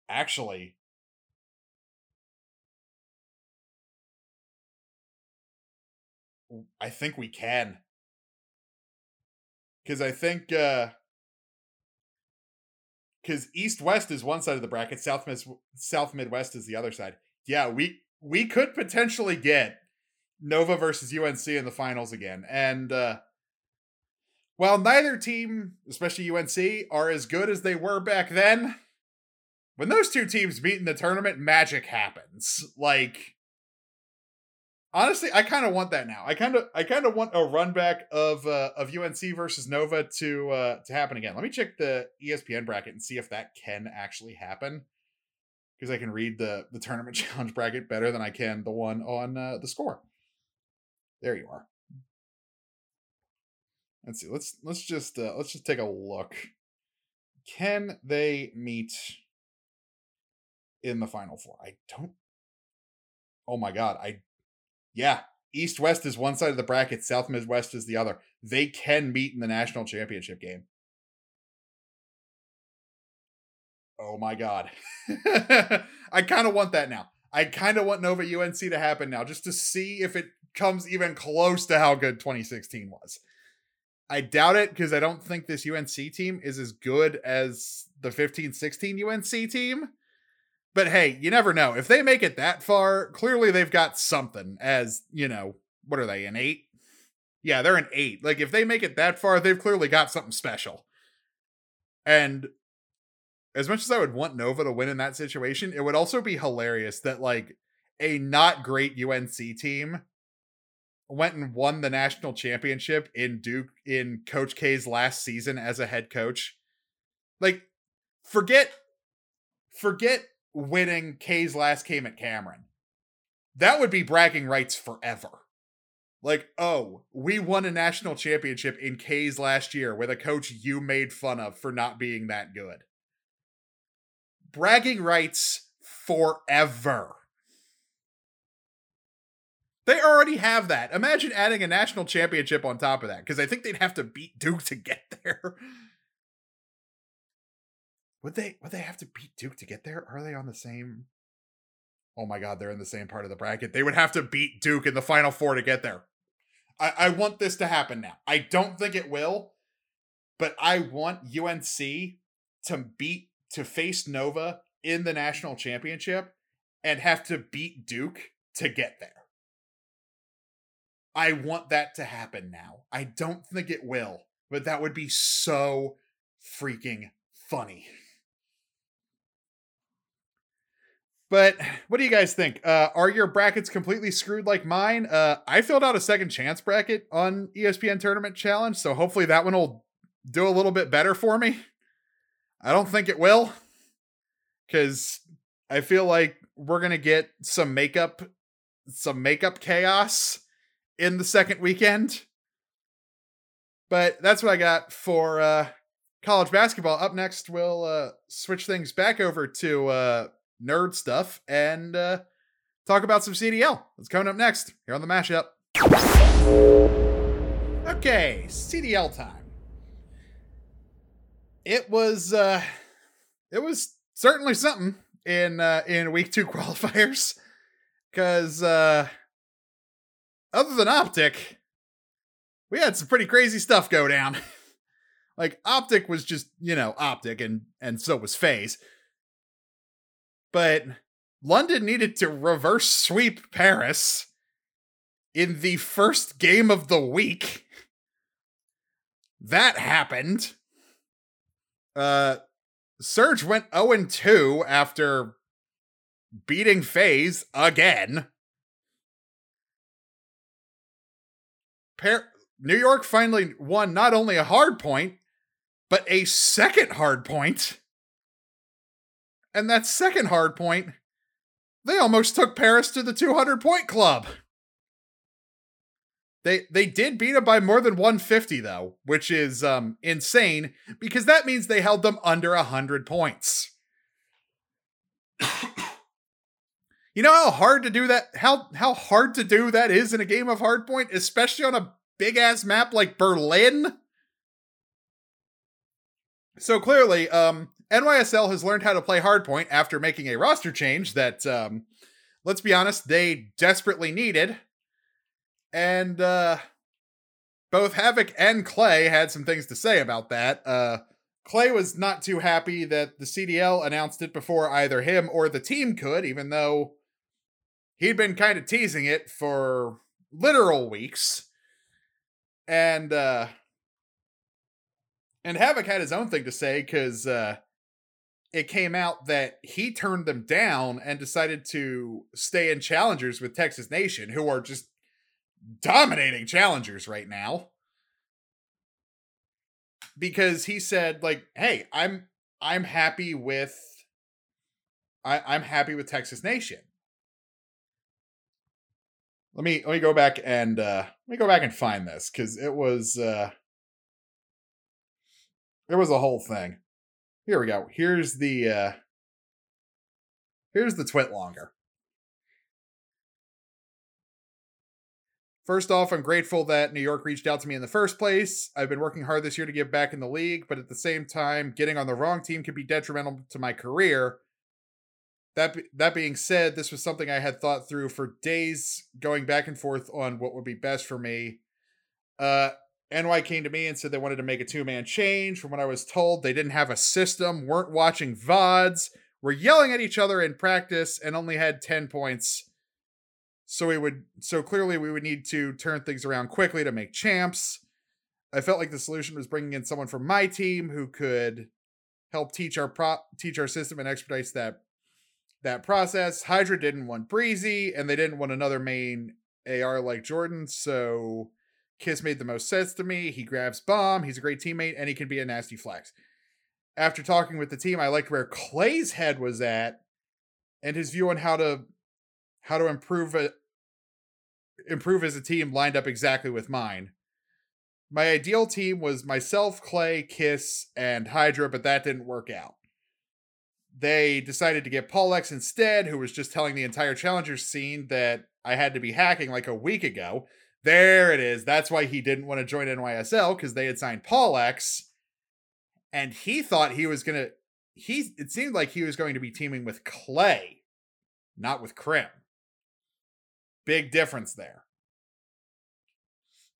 Actually, I think we can. Cuz I think uh because East West is one side of the bracket, South Mid- South Midwest is the other side. Yeah, we we could potentially get Nova versus UNC in the finals again, and uh, while neither team, especially UNC, are as good as they were back then, when those two teams meet in the tournament, magic happens. Like honestly, I kind of want that now. I kind of I kind of want a run back of uh, of UNC versus Nova to uh, to happen again. Let me check the ESPN bracket and see if that can actually happen because I can read the the tournament challenge bracket better than I can the one on uh, the score. There you are. Let's see. Let's let's just uh, let's just take a look. Can they meet in the final four? I don't. Oh my god! I yeah. East West is one side of the bracket. South Midwest is the other. They can meet in the national championship game. Oh my god. I kind of want that now. I kind of want Nova UNC to happen now just to see if it comes even close to how good 2016 was. I doubt it because I don't think this UNC team is as good as the 15 16 UNC team. But hey, you never know. If they make it that far, clearly they've got something as, you know, what are they, an eight? Yeah, they're an eight. Like if they make it that far, they've clearly got something special. And as much as I would want Nova to win in that situation, it would also be hilarious that like a not great UNC team went and won the national championship in Duke in Coach K's last season as a head coach. Like forget forget winning K's last game at Cameron. That would be bragging rights forever. Like, oh, we won a national championship in K's last year with a coach you made fun of for not being that good bragging rights forever. They already have that. Imagine adding a national championship on top of that, because I think they'd have to beat Duke to get there. Would they would they have to beat Duke to get there? Are they on the same Oh my god, they're in the same part of the bracket. They would have to beat Duke in the final four to get there. I, I want this to happen now. I don't think it will, but I want UNC to beat to face Nova in the national championship and have to beat Duke to get there. I want that to happen now. I don't think it will, but that would be so freaking funny. But what do you guys think? Uh, are your brackets completely screwed like mine? Uh, I filled out a second chance bracket on ESPN Tournament Challenge, so hopefully that one will do a little bit better for me. I don't think it will because I feel like we're gonna get some makeup, some makeup chaos in the second weekend. But that's what I got for uh, college basketball. Up next, we'll uh, switch things back over to uh, nerd stuff and uh, talk about some CDL. That's coming up next here on the mashup. Okay, CDL time it was uh it was certainly something in uh in week two qualifiers because uh other than optic we had some pretty crazy stuff go down like optic was just you know optic and and so was FaZe. but london needed to reverse sweep paris in the first game of the week that happened uh, Surge went 0 2 after beating FaZe again. Par- New York finally won not only a hard point, but a second hard point. And that second hard point, they almost took Paris to the 200 point club. They they did beat them by more than 150 though, which is um insane because that means they held them under 100 points. You know how hard to do that how how hard to do that is in a game of hardpoint, especially on a big ass map like Berlin? So clearly, um NYSL has learned how to play hardpoint after making a roster change that um let's be honest, they desperately needed and uh, both Havoc and Clay had some things to say about that. Uh, Clay was not too happy that the CDL announced it before either him or the team could, even though he'd been kind of teasing it for literal weeks. And uh and Havoc had his own thing to say because uh it came out that he turned them down and decided to stay in challengers with Texas Nation, who are just dominating challengers right now because he said like hey i'm i'm happy with I, i'm happy with texas nation let me let me go back and uh let me go back and find this because it was uh There was a whole thing. Here we go. Here's the uh here's the TwitLonger. First off, I'm grateful that New York reached out to me in the first place. I've been working hard this year to get back in the league, but at the same time, getting on the wrong team could be detrimental to my career. That that being said, this was something I had thought through for days, going back and forth on what would be best for me. Uh, NY came to me and said they wanted to make a two man change. From what I was told, they didn't have a system, weren't watching VODs, were yelling at each other in practice, and only had 10 points. So we would so clearly we would need to turn things around quickly to make champs. I felt like the solution was bringing in someone from my team who could help teach our prop teach our system and expedite that that process. Hydra didn't want Breezy, and they didn't want another main AR like Jordan, so Kiss made the most sense to me. He grabs Bomb, he's a great teammate, and he can be a nasty flex. After talking with the team, I liked where Clay's head was at and his view on how to how to improve it improve as a team lined up exactly with mine. My ideal team was myself, Clay, Kiss, and Hydra, but that didn't work out. They decided to get Paulehx instead, who was just telling the entire challengers scene that I had to be hacking like a week ago. There it is. That's why he didn't want to join NYSL because they had signed Paulehx, and he thought he was gonna. He it seemed like he was going to be teaming with Clay, not with Crim. Big difference there.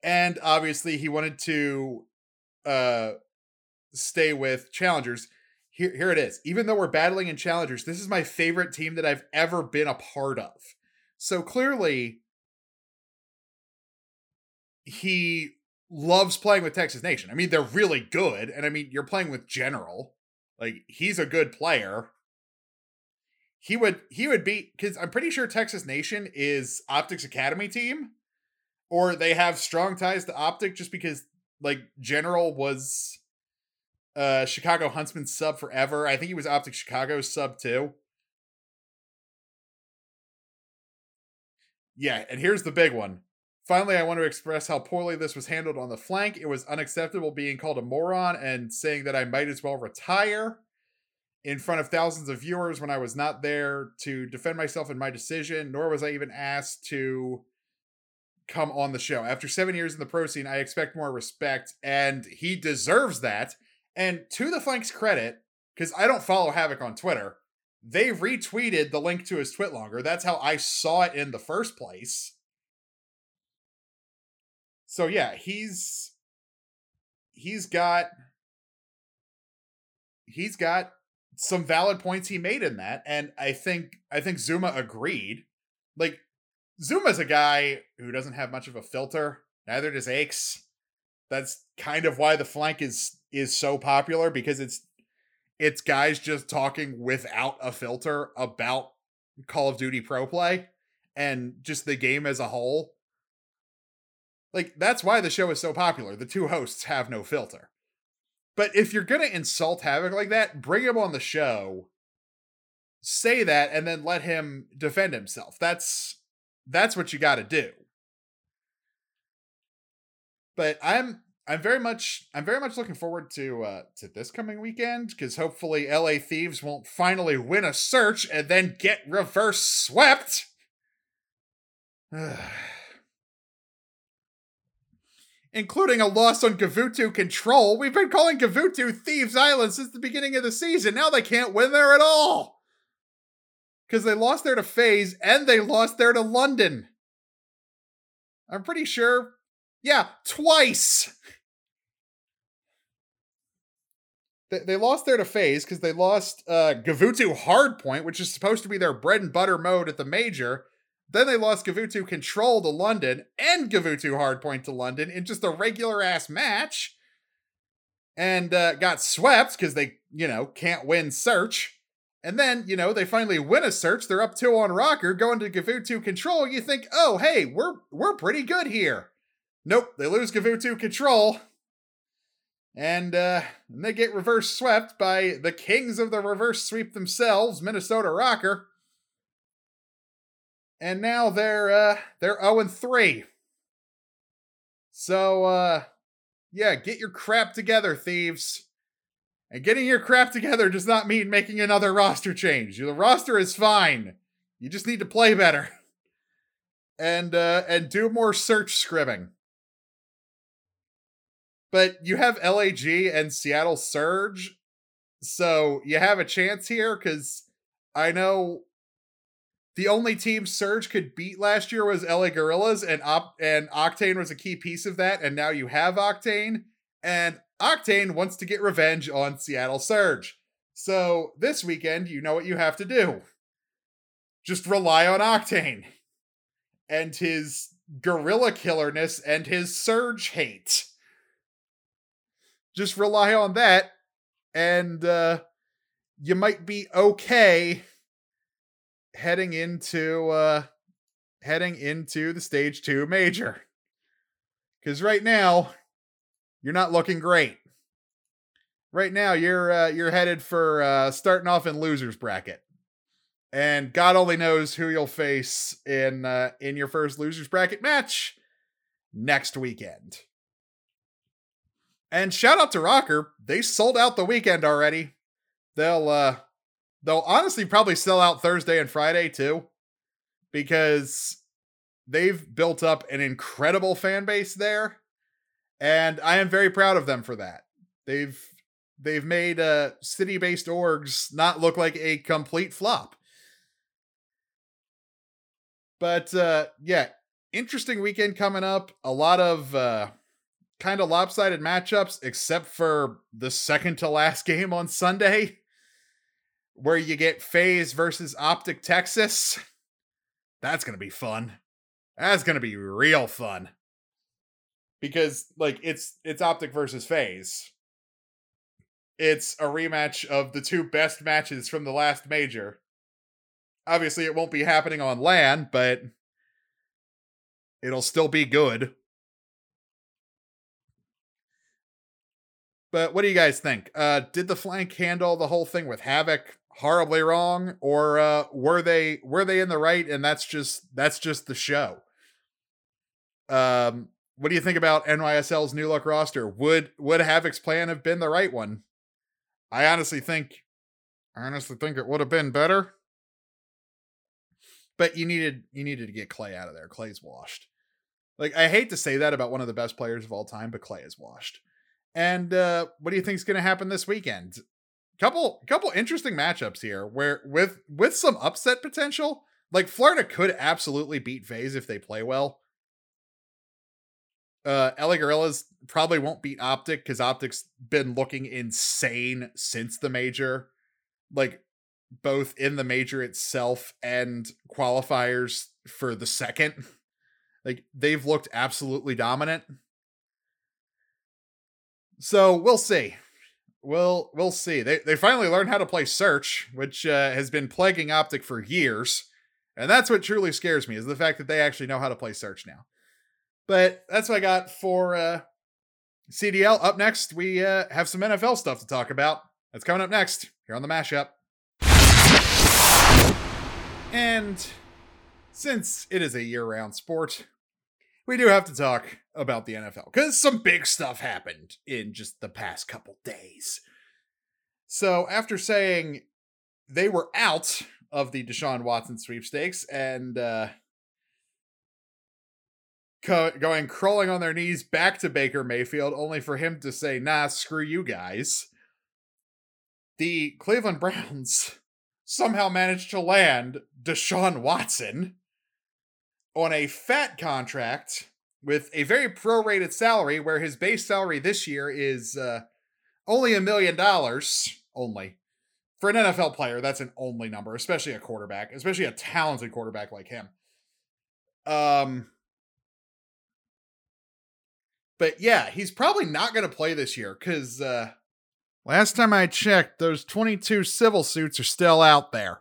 And obviously, he wanted to uh, stay with challengers. Here, here it is. Even though we're battling in challengers, this is my favorite team that I've ever been a part of. So clearly, he loves playing with Texas Nation. I mean, they're really good. And I mean, you're playing with General. Like, he's a good player. He would he would beat because I'm pretty sure Texas Nation is Optics Academy team. Or they have strong ties to Optic just because like General was uh Chicago Huntsmen sub forever. I think he was Optic Chicago sub too. Yeah, and here's the big one. Finally, I want to express how poorly this was handled on the flank. It was unacceptable being called a moron and saying that I might as well retire in front of thousands of viewers when I was not there to defend myself in my decision, nor was I even asked to come on the show. After seven years in the pro scene, I expect more respect, and he deserves that. And to the flank's credit, because I don't follow Havoc on Twitter, they retweeted the link to his TwitLonger. That's how I saw it in the first place. So yeah, he's he's got he's got some valid points he made in that and I think I think Zuma agreed. Like Zuma's a guy who doesn't have much of a filter, neither does Aches. That's kind of why the flank is is so popular because it's it's guys just talking without a filter about Call of Duty pro play and just the game as a whole like that's why the show is so popular. The two hosts have no filter. But if you're gonna insult Havoc like that, bring him on the show. Say that and then let him defend himself. That's that's what you got to do. But I'm I'm very much I'm very much looking forward to uh to this coming weekend because hopefully LA Thieves won't finally win a search and then get reverse swept. including a loss on Gavutu Control. We've been calling Gavutu Thieves Island since the beginning of the season. Now they can't win there at all. Because they lost there to FaZe and they lost there to London. I'm pretty sure. Yeah, twice. They, they lost there to FaZe because they lost uh, Gavutu Hardpoint, which is supposed to be their bread and butter mode at the major. Then they lost Gavutu Control to London and Gavutu Hardpoint to London in just a regular ass match. And uh, got swept because they, you know, can't win search. And then, you know, they finally win a search. They're up two on Røkkr, going to Gavutu Control. You think, oh, hey, we're we're pretty good here. Nope, they lose Gavutu Control. And uh, they get reverse swept by the kings of the reverse sweep themselves, Minnesota Røkkr and now they're uh they're 0 and 3. So uh yeah, get your crap together, thieves. And getting your crap together does not mean making another roster change. The roster is fine. You just need to play better. And uh and do more search scribbing. But you have LAG and Seattle Surge. So you have a chance here cuz I know the only team Surge could beat last year was LA Guerrillas, and Op- and Octane was a key piece of that. And now you have Octane, and Octane wants to get revenge on Seattle Surge. So this weekend, you know what you have to do. Just rely on Octane and his gorilla killerness and his Surge hate. Just rely on that, and uh, you might be okay heading into uh heading into the stage 2 major. Cuz right now you're not looking great. Right now you're uh, you're headed for uh starting off in losers bracket. And God only knows who you'll face in uh in your first losers bracket match next weekend. And shout out to Røkkr, they sold out the weekend already. They'll uh They'll honestly probably sell out Thursday and Friday too, because they've built up an incredible fan base there, and I am very proud of them for that. They've they've made uh, city-based orgs not look like a complete flop. But uh, yeah, interesting weekend coming up. A lot of uh, kind of lopsided matchups, except for the second to last game on Sunday where you get FaZe versus Optic Texas. That's going to be fun. That's going to be real fun. Because like it's it's Optic versus FaZe. It's a rematch of the two best matches from the last major. Obviously it won't be happening on LAN, but it'll still be good. But what do you guys think? Uh, did the flank handle the whole thing with Havoc horribly wrong or uh, were they were they in the right and that's just that's just the show? Um what do you think about NYSL's new look roster? Would would Havoc's plan have been the right one? I honestly think I honestly think it would have been better. But you needed you needed to get Clay out of there. Clay's washed. Like I hate to say that about one of the best players of all time but Clay is washed and uh, what do you think is going to happen this weekend? couple couple interesting matchups here where with with some upset potential like florida could absolutely beat FaZe if they play well. Uh la Guerrillas probably won't beat optic because optic's been looking insane since the major. Like both in the major itself and qualifiers for the second. Like they've looked absolutely dominant so we'll see We'll we'll see. They they finally learned how to play search, which uh, has been plaguing Optic for years, and that's what truly scares me is the fact that they actually know how to play search now. But that's what I got for uh, CDL. Up next, we uh, have some NFL stuff to talk about. That's coming up next here on the mashup. And since it is a year-round sport, we do have to talk about the NFL because some big stuff happened in just the past couple days. So, after saying they were out of the Deshaun Watson sweepstakes and uh, co- going crawling on their knees back to Baker Mayfield, only for him to say, nah, screw you guys, the Cleveland Browns somehow managed to land Deshaun Watson on a fat contract with a very prorated salary where his base salary this year is uh, only a million dollars only for an NFL player. That's an only number especially a quarterback especially a talented quarterback like him. Um but yeah he's probably not going to play this year cuz uh last time I checked those 22 civil suits are still out there.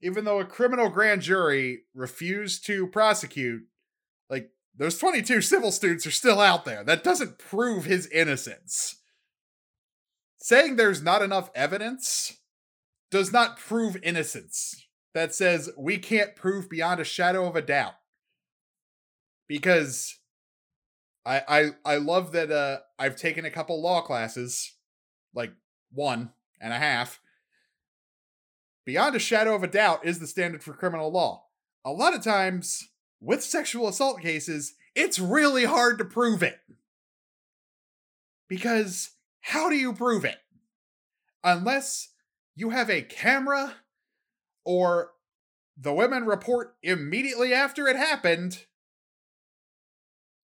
Even though a criminal grand jury refused to prosecute, those 22 civil students are still out there. That doesn't prove his innocence. Saying there's not enough evidence does not prove innocence. That says we can't prove beyond a shadow of a doubt. Because I I I love that uh I've taken a couple law classes like one and a half, beyond a shadow of a doubt is the standard for criminal law. A lot of times with sexual assault cases, it's really hard to prove it. Because how do you prove it? Unless you have a camera or the women report immediately after it happened,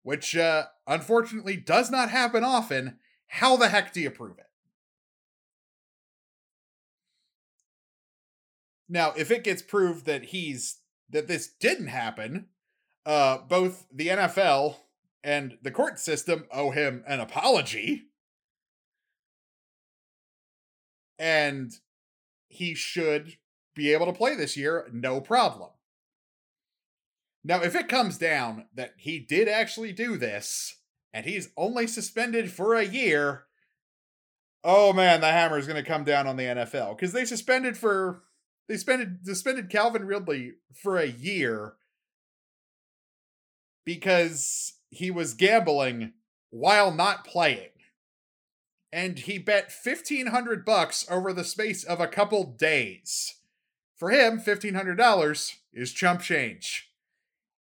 which uh, unfortunately does not happen often. How the heck do you prove it? Now, if it gets proved that he's that this didn't happen, uh, both the NFL and the court system owe him an apology. And he should be able to play this year, no problem. Now, if it comes down that he did actually do this and he's only suspended for a year, oh man, the hammer is going to come down on the NFL because they suspended for they suspended suspended Calvin Ridley for a year because he was gambling while not playing. And he bet 1500 bucks over the space of a couple days. For him, $1500 is chump change.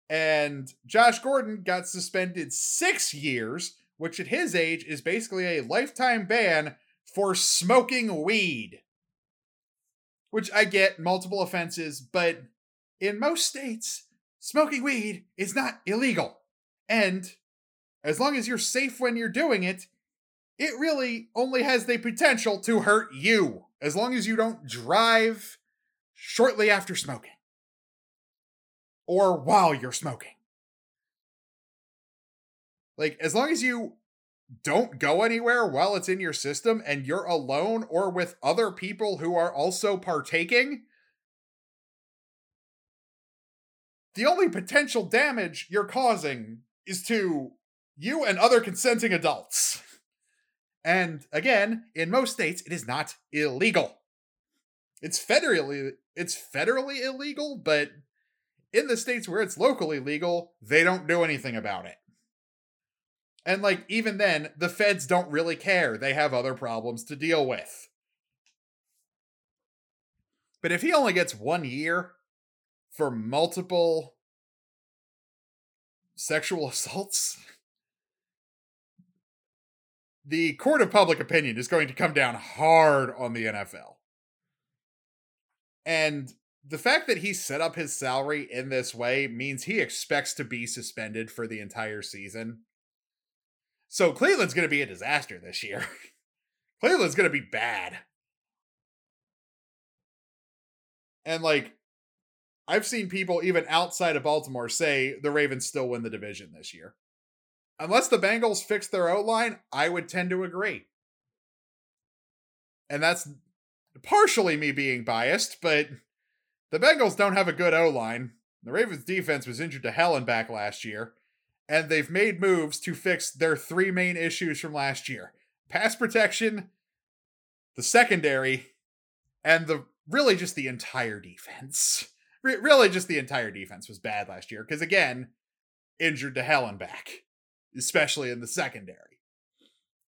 And Josh Gordon got suspended 6 years, which at his age is basically a lifetime ban for smoking weed. Which I get multiple offenses, but in most states, smoking weed is not illegal. And as long as you're safe when you're doing it, it really only has the potential to hurt you. As long as you don't drive shortly after smoking or while you're smoking. Like, as long as you don't go anywhere while it's in your system and you're alone or with other people who are also partaking, the only potential damage you're causing is to you and other consenting adults. And again, in most states, it is not illegal. It's federally it's federally illegal, but in the states where it's locally legal, they don't do anything about it. And like even then, the feds don't really care. They have other problems to deal with. But if he only gets 1 year for multiple sexual assaults, the court of public opinion is going to come down hard on the NFL. And the fact that he set up his salary in this way means he expects to be suspended for the entire season. So Cleveland's going to be a disaster this year. Cleveland's going to be bad. And like I've seen people even outside of Baltimore say the Ravens still win the division this year. Unless the Bengals fix their O line, I would tend to agree. And that's partially me being biased, but the Bengals don't have a good O line. The Ravens defense was injured to hell and back last year, and they've made moves to fix their three main issues from last year pass protection, the secondary, and the really just the entire defense. Re- really, just the entire defense was bad last year because, again, injured to hell and back, especially in the secondary.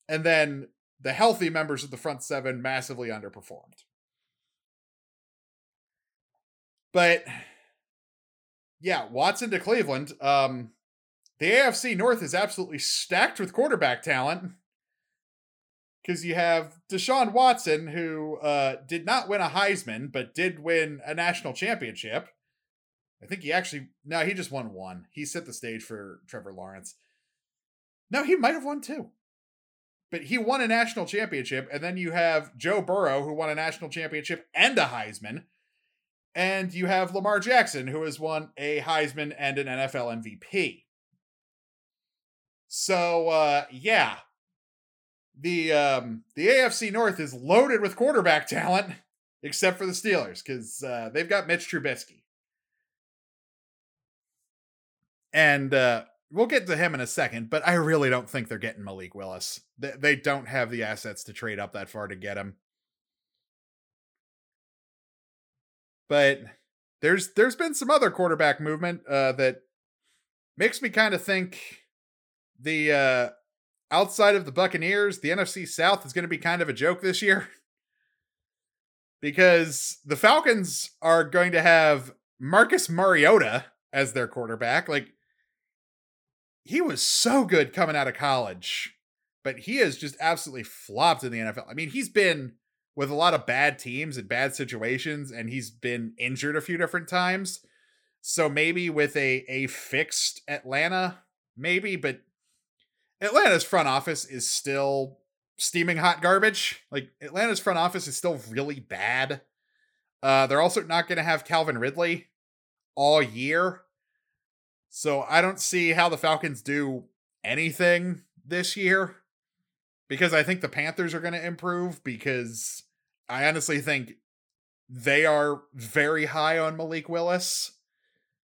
And then the healthy members of the front seven massively underperformed. But yeah, Watson to Cleveland. Um, the AFC North is absolutely stacked with quarterback talent because you have Deshaun Watson, who uh, did not win a Heisman, but did win a national championship. I think he actually, no, he just won one. He set the stage for Trevor Lawrence. No, he might have won two. But he won a national championship. And then you have Joe Burrow, who won a national championship and a Heisman. And you have Lamar Jackson, who has won a Heisman and an NFL MVP. So uh, yeah, the um, the AFC North is loaded with quarterback talent, except for the Steelers because uh, they've got Mitch Trubisky, and uh, we'll get to him in a second. But I really don't think they're getting Malik Willis. They, they don't have the assets to trade up that far to get him. But there's there's been some other quarterback movement uh, that makes me kind of think the uh, outside of the Buccaneers, the NFC South is going to be kind of a joke this year. because the Falcons are going to have Marcus Mariota as their quarterback. Like, he was so good coming out of college, but he has just absolutely flopped in the NFL. I mean, he's been with a lot of bad teams and bad situations, and he's been injured a few different times. So maybe with a a fixed Atlanta, maybe, but Atlanta's front office is still steaming hot garbage. Like Atlanta's front office is still really bad. Uh, they're also not going to have Calvin Ridley all year. So I don't see how the Falcons do anything this year because I think the Panthers are going to improve because I honestly think they are very high on Malik Willis.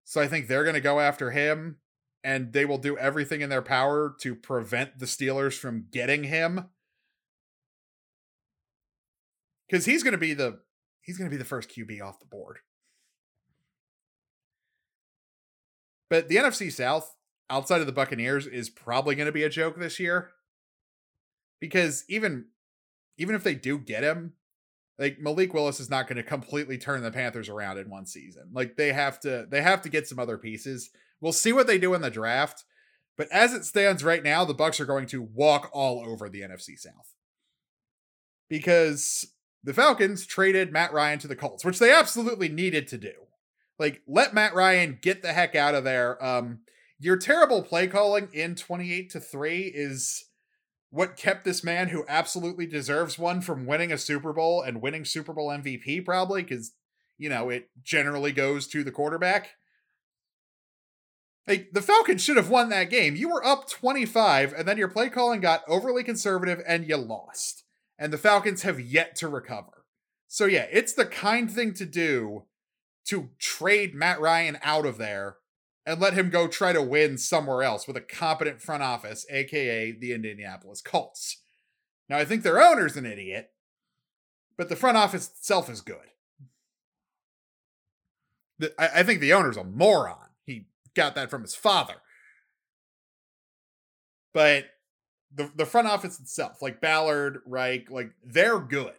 So I think they're going to go after him and they will do everything in their power to prevent the Steelers from getting him. Cuz he's going to be the he's going to be the first QB off the board. But the NFC South outside of the Buccaneers is probably going to be a joke this year. Because even even if they do get him, like Malik Willis is not going to completely turn the Panthers around in one season. Like they have to they have to get some other pieces. We'll see what they do in the draft, but as it stands right now, the Bucs are going to walk all over the NFC South. Because the Falcons traded Matt Ryan to the Colts, which they absolutely needed to do. Like let Matt Ryan get the heck out of there. Um your terrible play calling in 28 to 3 is what kept this man who absolutely deserves one from winning a Super Bowl and winning Super Bowl MVP, probably, because, you know, it generally goes to the quarterback. Like, the Falcons should have won that game. You were up 25, and then your play calling got overly conservative and you lost. And the Falcons have yet to recover. So, yeah, it's the kind thing to do to trade Matt Ryan out of there and let him go try to win somewhere else with a competent front office, aka the Indianapolis Colts. Now, I think their owner's an idiot, but the front office itself is good. I think the owner's a moron. He got that from his father. But the the front office itself, like Ballard, Reich, like they're good.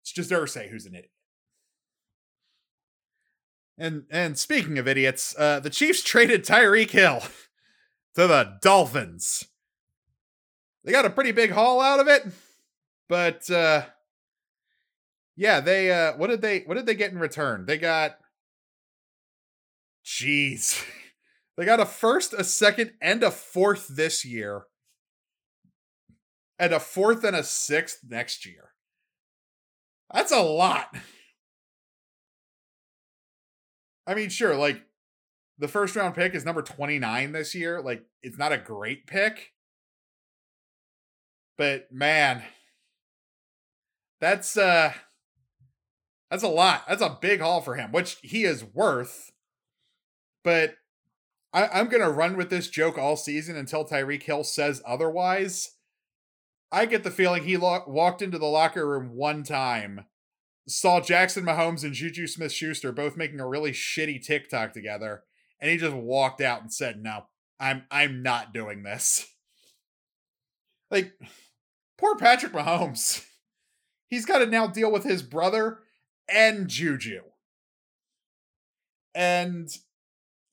It's just Irsay who's an idiot. And and speaking of idiots, uh, the Chiefs traded Tyreek Hill to the Dolphins. They got a pretty big haul out of it, but uh, yeah, they uh, what did they what did they get in return? They got jeez. They got a first, a second, and a fourth this year. And a fourth and a sixth next year. That's a lot. I mean, sure, like the first round pick is number 29 this year. Like, it's not a great pick. But man, that's uh that's a lot. That's a big haul for him, which he is worth. But I, I'm gonna run with this joke all season until Tyreek Hill says otherwise. I get the feeling he lo- walked into the locker room one time saw Jackson Mahomes and Juju Smith Schuster both making a really shitty TikTok together, and he just walked out and said, No, I'm I'm not doing this. Like, poor Patrick Mahomes. He's got to now deal with his brother and Juju. And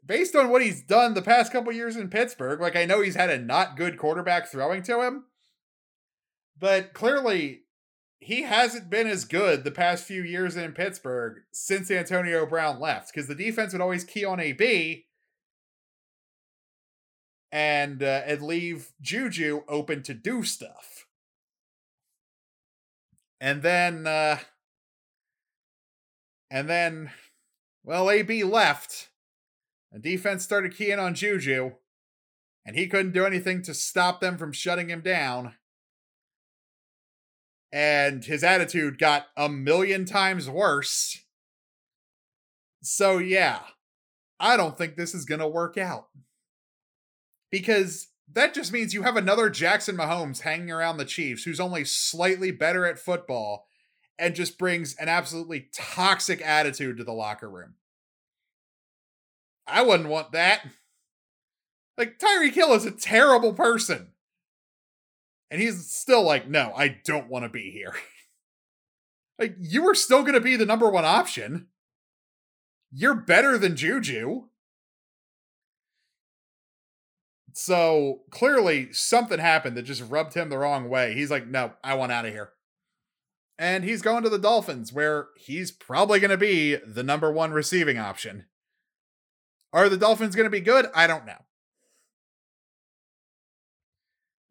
based on what he's done the past couple years in Pittsburgh, like I know he's had a not good quarterback throwing to him, but clearly he hasn't been as good the past few years in Pittsburgh since Antonio Brown left because the defense would always key on AB and uh, and leave Juju open to do stuff. And then uh and then well AB left and defense started keying on Juju and he couldn't do anything to stop them from shutting him down and his attitude got a million times worse. So, yeah, I don't think this is going to work out. Because that just means you have another Jackson Mahomes hanging around the Chiefs who's only slightly better at football and just brings an absolutely toxic attitude to the locker room. I wouldn't want that. Like, Tyreek Hill is a terrible person. And he's still like, no, I don't want to be here. like, you are still going to be the number one option. You're better than Juju. So clearly something happened that just rubbed him the wrong way. He's like, no, I want out of here. And he's going to the Dolphins, where he's probably going to be the number one receiving option. Are the Dolphins going to be good? I don't know.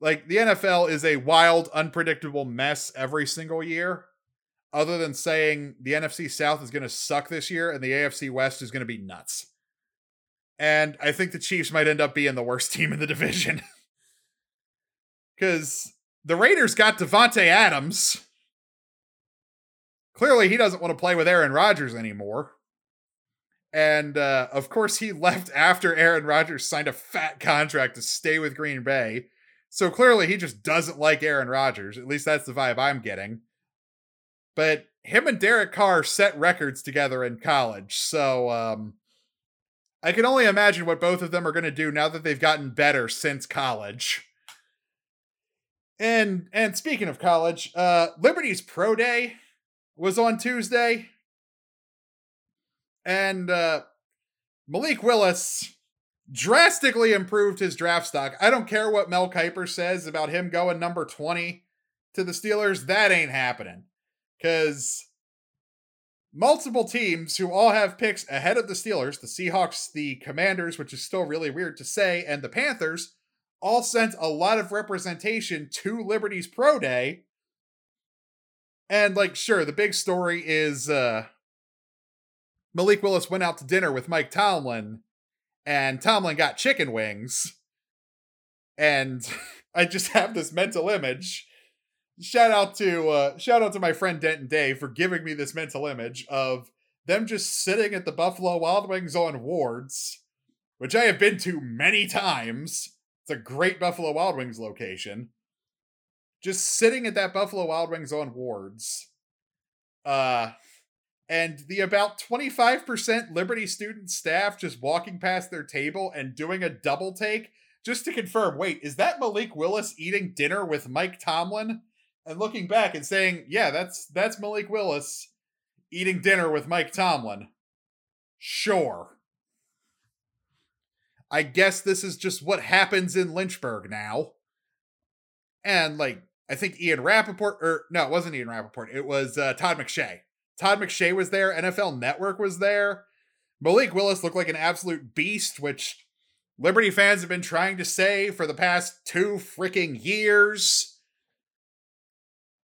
Like, the NFL is a wild, unpredictable mess every single year, other than saying the NFC South is going to suck this year and the AFC West is going to be nuts. And I think the Chiefs might end up being the worst team in the division. Because the Raiders got Davante Adams. Clearly, he doesn't want to play with Aaron Rodgers anymore. And uh, of course, he left after Aaron Rodgers signed a fat contract to stay with Green Bay. So clearly, he just doesn't like Aaron Rodgers. At least that's the vibe I'm getting. But him and Derek Carr set records together in college. So um, I can only imagine what both of them are going to do now that they've gotten better since college. And and speaking of college, uh Liberty's pro day was on Tuesday. And uh Malik Willis drastically improved his draft stock. I don't care what Mel Kiper says about him going number 20 to the Steelers. That ain't happening. Cause multiple teams who all have picks ahead of the Steelers, the Seahawks, the Commanders, which is still really weird to say, and the Panthers all sent a lot of representation to Liberty's Pro Day. And like sure, the big story is uh Malik Willis went out to dinner with Mike Tomlin and Tomlin got chicken wings. And I just have this mental image shout out to uh shout out to my friend Denton Day for giving me this mental image of them just sitting at the Buffalo Wild Wings on Wards, which I have been to many times. It's a great Buffalo Wild Wings location. Just sitting at that Buffalo Wild Wings on Wards. Uh and the about 25% Liberty student staff just walking past their table and doing a double take just to confirm wait, is that Malik Willis eating dinner with Mike Tomlin? and looking back and saying, "Yeah, that's that's Malik Willis eating dinner with Mike Tomlin." Sure. I guess this is just what happens in Lynchburg now. And like, I think Ian Rapoport, or no, it wasn't Ian Rapoport. It was uh, Todd McShay. Todd McShay was there. NFL Network was there. Malik Willis looked like an absolute beast, which Liberty fans have been trying to say for the past two freaking years.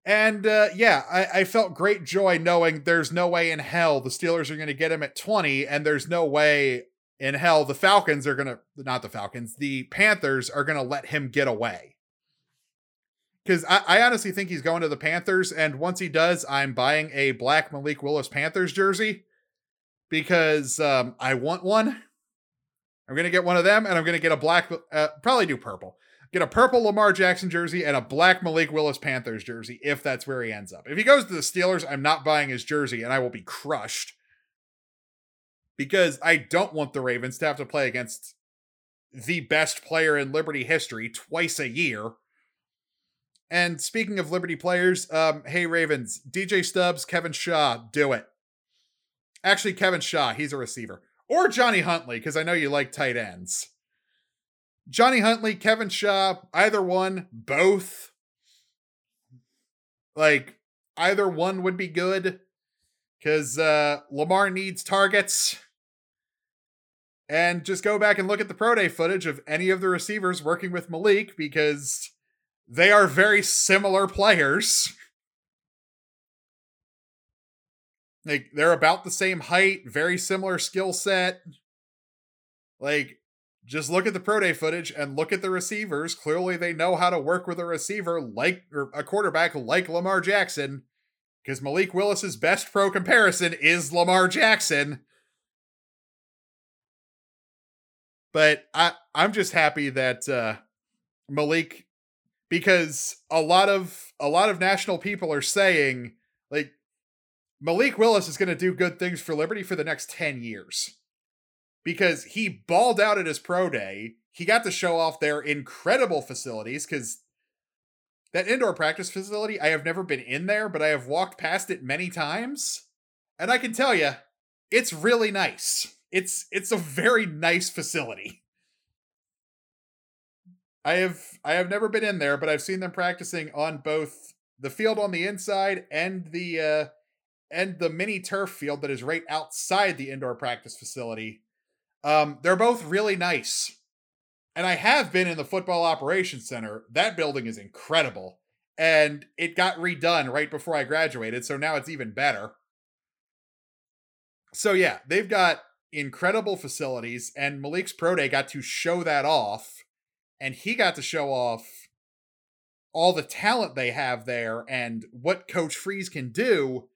And uh, yeah, I, I, felt great joy knowing there's no way in hell the Steelers are going to get him at 20, and there's no way in hell the Falcons are going to, not the Falcons, the Panthers are going to let him get away. Because I, I, honestly think he's going to the Panthers, and once he does, I'm buying a black Malik Willis Panthers jersey because um, I want one. I'm going to get one of them, and I'm going to get a black, uh, probably do purple get a purple Lamar Jackson jersey and a black Malik Willis Panthers jersey if that's where he ends up. If he goes to the Steelers, I'm not buying his jersey and I will be crushed because I don't want the Ravens to have to play against the best player in Liberty history twice a year. And speaking of Liberty players, um, hey Ravens, DJ Stubbs, Kevin Shaw, do it. Actually, Kevin Shaw, he's a receiver. Or Johnny Huntley, because I know you like tight ends. Johnny Huntley, Kevin Shaw, either one, both. Like, either one would be good. Because uh, Lamar needs targets. And just go back and look at the Pro Day footage of any of the receivers working with Malik because they are very similar players. Like, they're about the same height, very similar skill set. Like, just look at the pro day footage and look at the receivers. Clearly, they know how to work with a receiver like or a quarterback like Lamar Jackson, because Malik Willis's best pro comparison is Lamar Jackson. But I I'm just happy that uh, Malik, because a lot of a lot of national people are saying like Malik Willis is going to do good things for Liberty for the next ten years because he balled out at his pro day. He got to show off their incredible facilities because that indoor practice facility, I have never been in there, but I have walked past it many times. And I can tell you, it's really nice. It's it's a very nice facility. I have I have never been in there, but I've seen them practicing on both the field on the inside and the uh and the mini turf field that is right outside the indoor practice facility. Um, they're both really nice. And I have been in the football operations center. That building is incredible. And it got redone right before I graduated, so now it's even better. So yeah, they've got incredible facilities, and Malik's Pro Day got to show that off, and he got to show off all the talent they have there and what Coach Freeze can do.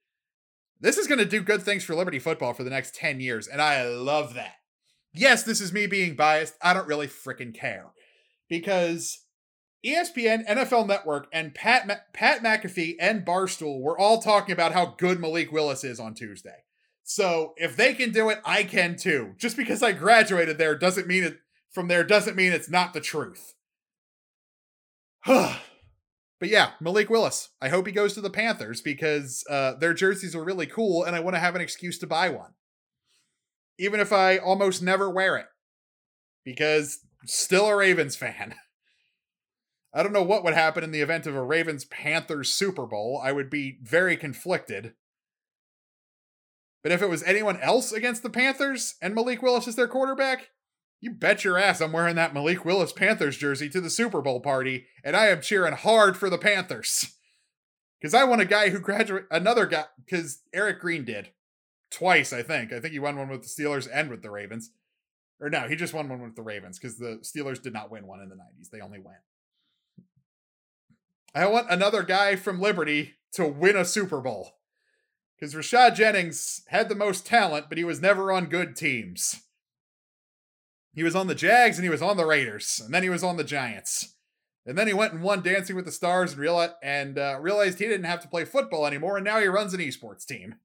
This is going to do good things for Liberty football for the next 10 years, and I love that. Yes, this is me being biased. I don't really freaking care. Because ESPN, NFL Network, and Pat, Ma- Pat McAfee and Barstool were all talking about how good Malik Willis is on Tuesday. So if they can do it, I can too. Just because I graduated there doesn't mean it from there doesn't mean it's not the truth. but yeah, Malik Willis. I hope he goes to the Panthers because uh, their jerseys are really cool and I want to have an excuse to buy one. Even if I almost never wear it. Because still a Ravens fan. I don't know what would happen in the event of a Ravens Panthers Super Bowl. I would be very conflicted. But if it was anyone else against the Panthers and Malik Willis is their quarterback, you bet your ass I'm wearing that Malik Willis Panthers jersey to the Super Bowl party, and I am cheering hard for the Panthers. Because I want a guy who graduate another guy, because Eric Green did. Twice, I think. I think he won one with the Steelers and with the Ravens. Or no, he just won one with the Ravens because the Steelers did not win one in the 90s. They only went. I want another guy from Liberty to win a Super Bowl. Because Rashad Jennings had the most talent, but he was never on good teams. He was on the Jags and he was on the Raiders, and then he was on the Giants. And then he went and won Dancing with the Stars and, realized, and uh, realized he didn't have to play football anymore, and now he runs an esports team,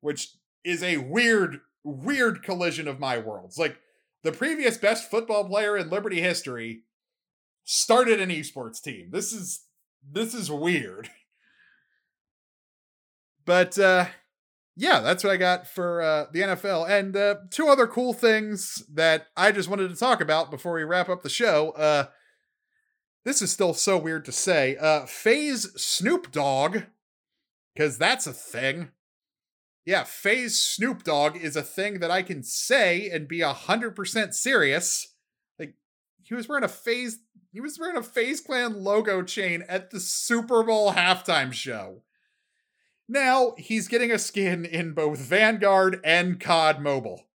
which is a weird, weird collision of my worlds. Like, the previous best football player in Liberty history started an esports team. This is this is weird. But uh yeah, that's what I got for uh the NFL. And uh two other cool things that I just wanted to talk about before we wrap up the show. Uh this is still so weird to say. Uh FaZe Snoop Dogg, because that's a thing. Yeah, FaZe Snoop Dogg is a thing that I can say and be a hundred percent serious. Like he was wearing a FaZe. he was wearing a FaZe Clan logo chain at the Super Bowl halftime show. Now he's getting a skin in both Vanguard and COD Mobile.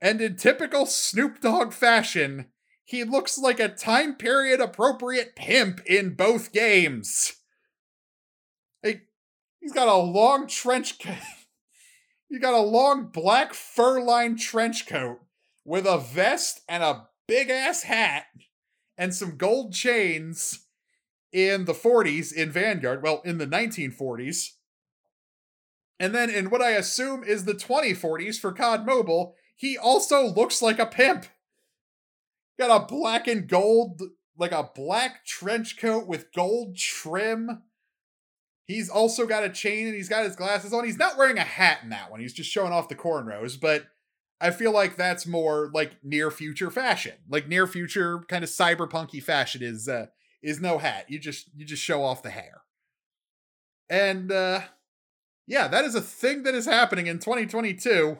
And in typical Snoop Dogg fashion, he looks like a time period appropriate pimp in both games. Like, he's got a long trench coat. he got a long black fur lined trench coat with a vest and a big ass hat and some gold chains in the 40s in Vanguard. Well, in the 1940s. And then in what I assume is the 2040s for COD Mobile, he also looks like a pimp. Got a black and gold, like a black trench coat with gold trim. He's also got a chain and he's got his glasses on. He's not wearing a hat in that one. He's just showing off the cornrows, but I feel like that's more like near future fashion. Like near future kind of cyberpunky fashion is uh is no hat. You just you just show off the hair. And uh yeah, that is a thing that is happening in 2022.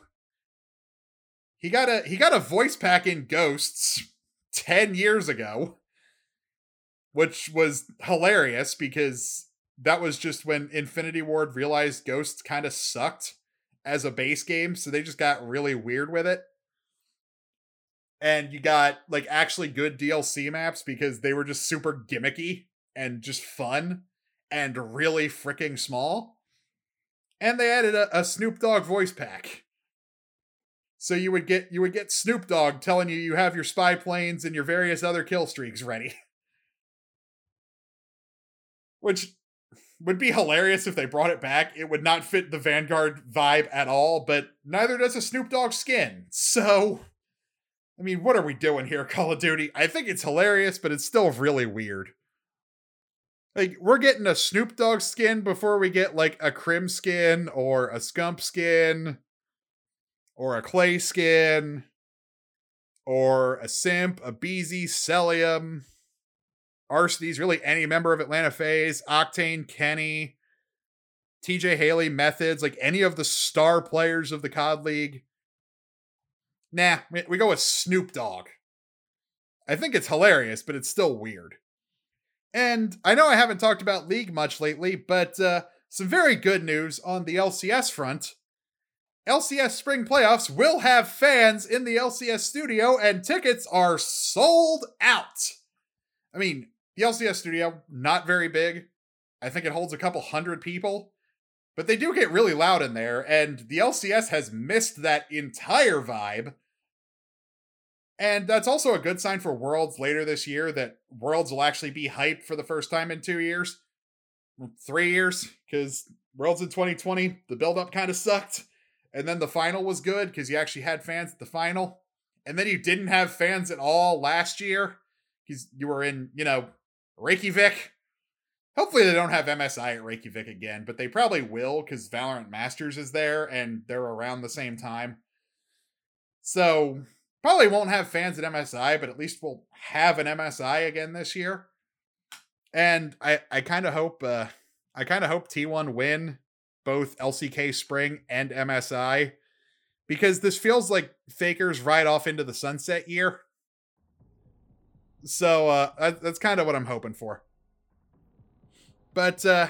He got a he got a voice pack in Ghosts 10 years ago, which was hilarious because that was just when Infinity Ward realized Ghosts kind of sucked as a base game, so they just got really weird with it. And you got like actually good DLC maps because they were just super gimmicky and just fun and really freaking small. And they added a, a Snoop Dogg voice pack. So you would get you would get Snoop Dogg telling you you have your spy planes and your various other kill streaks ready. Which would be hilarious if they brought it back. It would not fit the Vanguard vibe at all, but neither does a Snoop Dogg skin. So, I mean, what are we doing here, Call of Duty? I think it's hilarious, but it's still really weird. Like we're getting a Snoop Dogg skin before we get like a Crim skin or a Scump skin or a Clay skin or a Simp, a Beezy, Cellium, Arcitys, really any member of Atlanta FaZe, Octane, Kenny, TJ Haley, Methods, like any of the star players of the COD League. Nah, we go with Snoop Dogg. I think it's hilarious, but it's still weird. And I know I haven't talked about League much lately, but uh, some very good news on the LCS front. LCS Spring Playoffs will have fans in the LCS studio, and tickets are sold out. I mean, the LCS studio, not very big. I think it holds a couple hundred people, but they do get really loud in there, and the LCS has missed that entire vibe. And that's also a good sign for Worlds later this year that Worlds will actually be hyped for the first time in two years, mm, three years, because Worlds in 2020, the build-up kind of sucked. And then the final was good because you actually had fans at the final. And then you didn't have fans at all last year because you were in, you know, Reykjavik. Hopefully they don't have MSI at Reykjavik again, but they probably will because Valorant Masters is there and they're around the same time. So Probably won't have fans at MSI, but at least we'll have an MSI again this year. And I, I kind of hope uh, I kind of hope T1 win both LCK Spring and MSI because this feels like Faker's right off into the sunset year. So uh, that, that's kind of what I'm hoping for. But uh,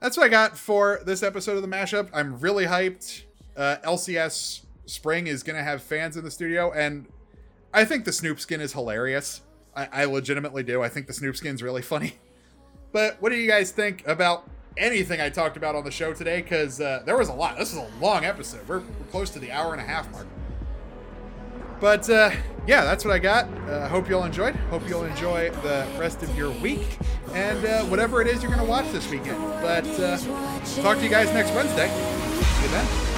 that's what I got for this episode of the mashup. I'm really hyped. Uh, LCS Spring is to have fans in the studio, and I think the Snoop skin is hilarious. I, I legitimately do. I think the Snoop skin's really funny. But what do you guys think about anything I talked about on the show today? Because uh, there was a lot. This is a long episode. We're, we're, close to the hour and a half mark. But uh, yeah, that's what I got. Uh, hope you all enjoyed. Hope you'll enjoy the rest of your week and uh, whatever it is you're going to watch this weekend. But uh, talk to you guys next Wednesday. See you then.